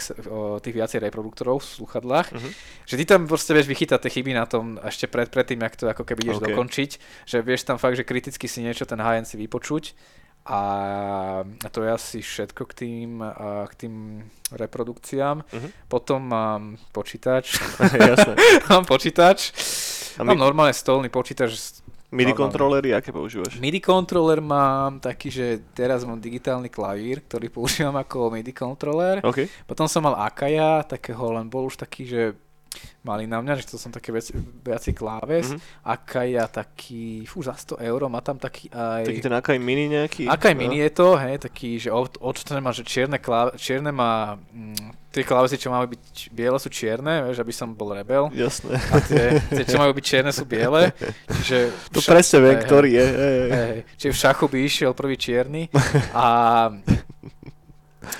tých viacej reproduktorov v sluchadlách, Mhm. že ty tam proste vieš vychytať tie chyby na tom ešte pred, pred tým, jak to ako keby ideš OK. dokončiť, že vieš tam fakt, že kriticky si niečo ten high si vypočuť a, to je asi všetko k tým, k tým reprodukciám. Mhm. Potom mám počítač, [LAUGHS] Jasné. [LAUGHS] mám počítač, A mám mi- normálne stolný počítač MIDI kontrolery, aké používaš? MIDI kontroler mám taký, že teraz mám digitálny klavír, ktorý používam ako MIDI kontroler. OK. Potom som mal Akaya, takého, len bol už taký, že malý na mňa, že to som také veci, viacej kláves. Mhm. Mm-hmm. Akaya taký, fú, za 100 eur, má tam taký aj... Taký ten Akai Mini nejaký? Akaj No. mini je to, hej, taký, že od, odčtené má, že čierne, kláve, čierne má, mm, tie klávesy, čo majú byť biele, sú čierne, vieš, aby som bol rebel. Jasné. A tie, tie čo majú byť čierne, sú biele. Čiže [LAUGHS] To vša- presne viem, ktorý je. hej. Hej, hej. Čiže v šachu by išiel prvý čierny a,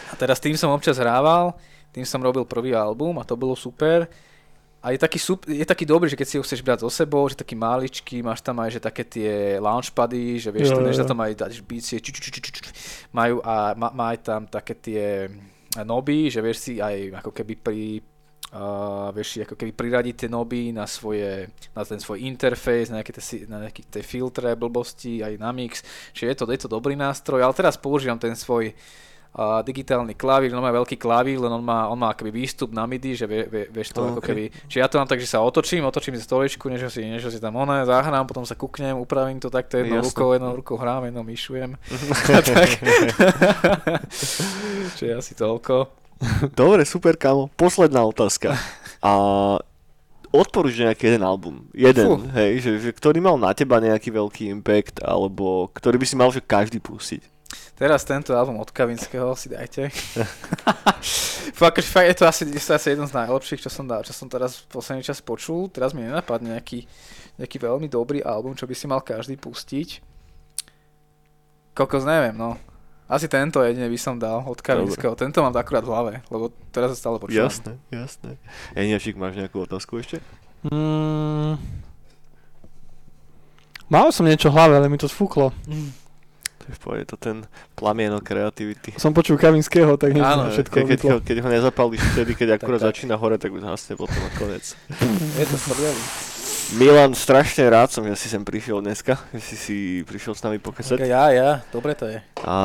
a teraz tým som občas hrával, tým som robil prvý album a to bolo super. A je taký, sup- je taký dobrý, že keď si ho chceš brať so sebou, že taký maličký, máš tam aj že také tie launchpady, že vieš, Jo, jo. že tam aj dáš bicie, ču, ču, ču, ču, ču, ču. majú a má, má aj tam také tie noby, že vieš si aj ako keby pri Uh, vieš ako keby priradiť tie noby na, svoje, na ten svoj interfejs, na nejaké tie, na nejaké tie filtre, blbosti, aj na mix. Čiže je to, je to dobrý nástroj, ale teraz používam ten svoj uh, digitálny klavír, on má veľký klavír, len on má, on má akoby výstup na MIDI, že vie, vie, vieš to Oh, ako keby... Čiže ja to mám tak, že sa otočím, otočím si stoličku, niečo si, niečo si tam oné, zahrám, potom sa kuknem, upravím to takto jednou rukou, jednou rukou hrám, jednou myšujem. [LAUGHS] tak. [LAUGHS] Čiže asi toľko. Dobre, super, kamo. Posledná otázka. A odporúč nejaký jeden album. Jeden, Fú. hej, že, že, ktorý mal na teba nejaký veľký impact, alebo ktorý by si mal, že každý pustiť. Teraz tento album od Kavinského si dajte. fakt, akože fakt, je to asi, je to asi jeden z najlepších, čo som, dal, čo som teraz v posledný čas počul. Teraz mi nenapadne nejaký, nejaký veľmi dobrý album, čo by si mal každý pustiť. Kokos neviem, no. Asi tento jedine by som dal od Kavinského. Tento mám akurát v hlave, lebo teraz sa stále počúvam. Jasné, jasné. Eniačík, máš nejakú otázku ešte? Mm. Mal som niečo v hlave, ale mi to sfúklo. Mm. [LAUGHS] Je to ten plamienok kreativity. Som počul Kavinského, tak hneď Áno, všetko Ke, keď, ho, keď ho nezapálíš vtedy, keď akurát tak. začína hore, tak už hasne potom a konec. [LAUGHS] Je to sprdelý. Milan, strašne rád som, že si sem prišiel dneska, že si si prišiel s nami pokecať. Okay, ja, ja, dobre to je. A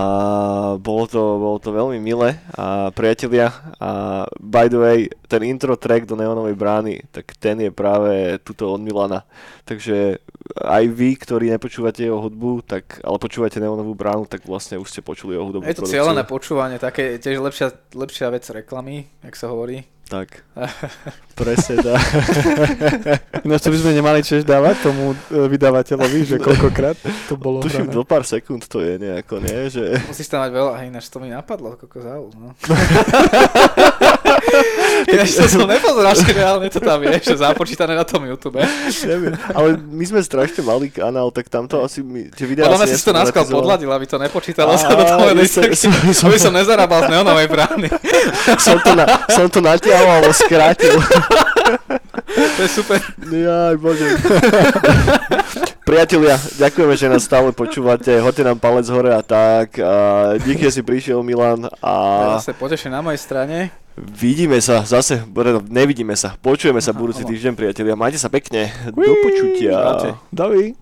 bolo to, bolo to veľmi milé a priatelia a by the way, ten intro track do Neonovej brány, tak ten je práve tuto od Milana. Takže aj vy, ktorí nepočúvate jeho hudbu, tak, ale počúvate Neonovú bránu, tak vlastne už ste počuli jeho hudobnú Je to cieľené počúvanie, také tiež lepšia, lepšia vec reklamy, jak sa hovorí. Tak, [LAUGHS] presne tak. [LAUGHS] Ináč to by sme nemali tiež dávať tomu e, vydavateľovi, že koľkokrát [LAUGHS] to bolo Tuším, hrané. do pár sekúnd to je nejako, nie? Že... Musíš tam mať veľa, ináč to mi napadlo, koľko zául, no. ináč to som nepozeral, že reálne to tam je, že započítané na tom YouTube. Neviem, ale my sme strašne malý kanál, tak tamto asi my, tie videá Podľa mňa asi si to náskal podladil, aby to nepočítalo sa do toho, aby som nezarábal z neonovej brány. som to, na, som to natiahol alebo skrátil. To je super. Jaj, bože. Priatelia, ďakujeme, že nás stále počúvate. Hoďte nám palec hore a tak. A díky, že si prišiel, Milan. A Ja zase poteším na mojej strane. vidíme sa zase, no, nevidíme sa, počujeme sa Aha, budúci týždeň, priatelia. Majte sa pekne. Do počutia. Dovi.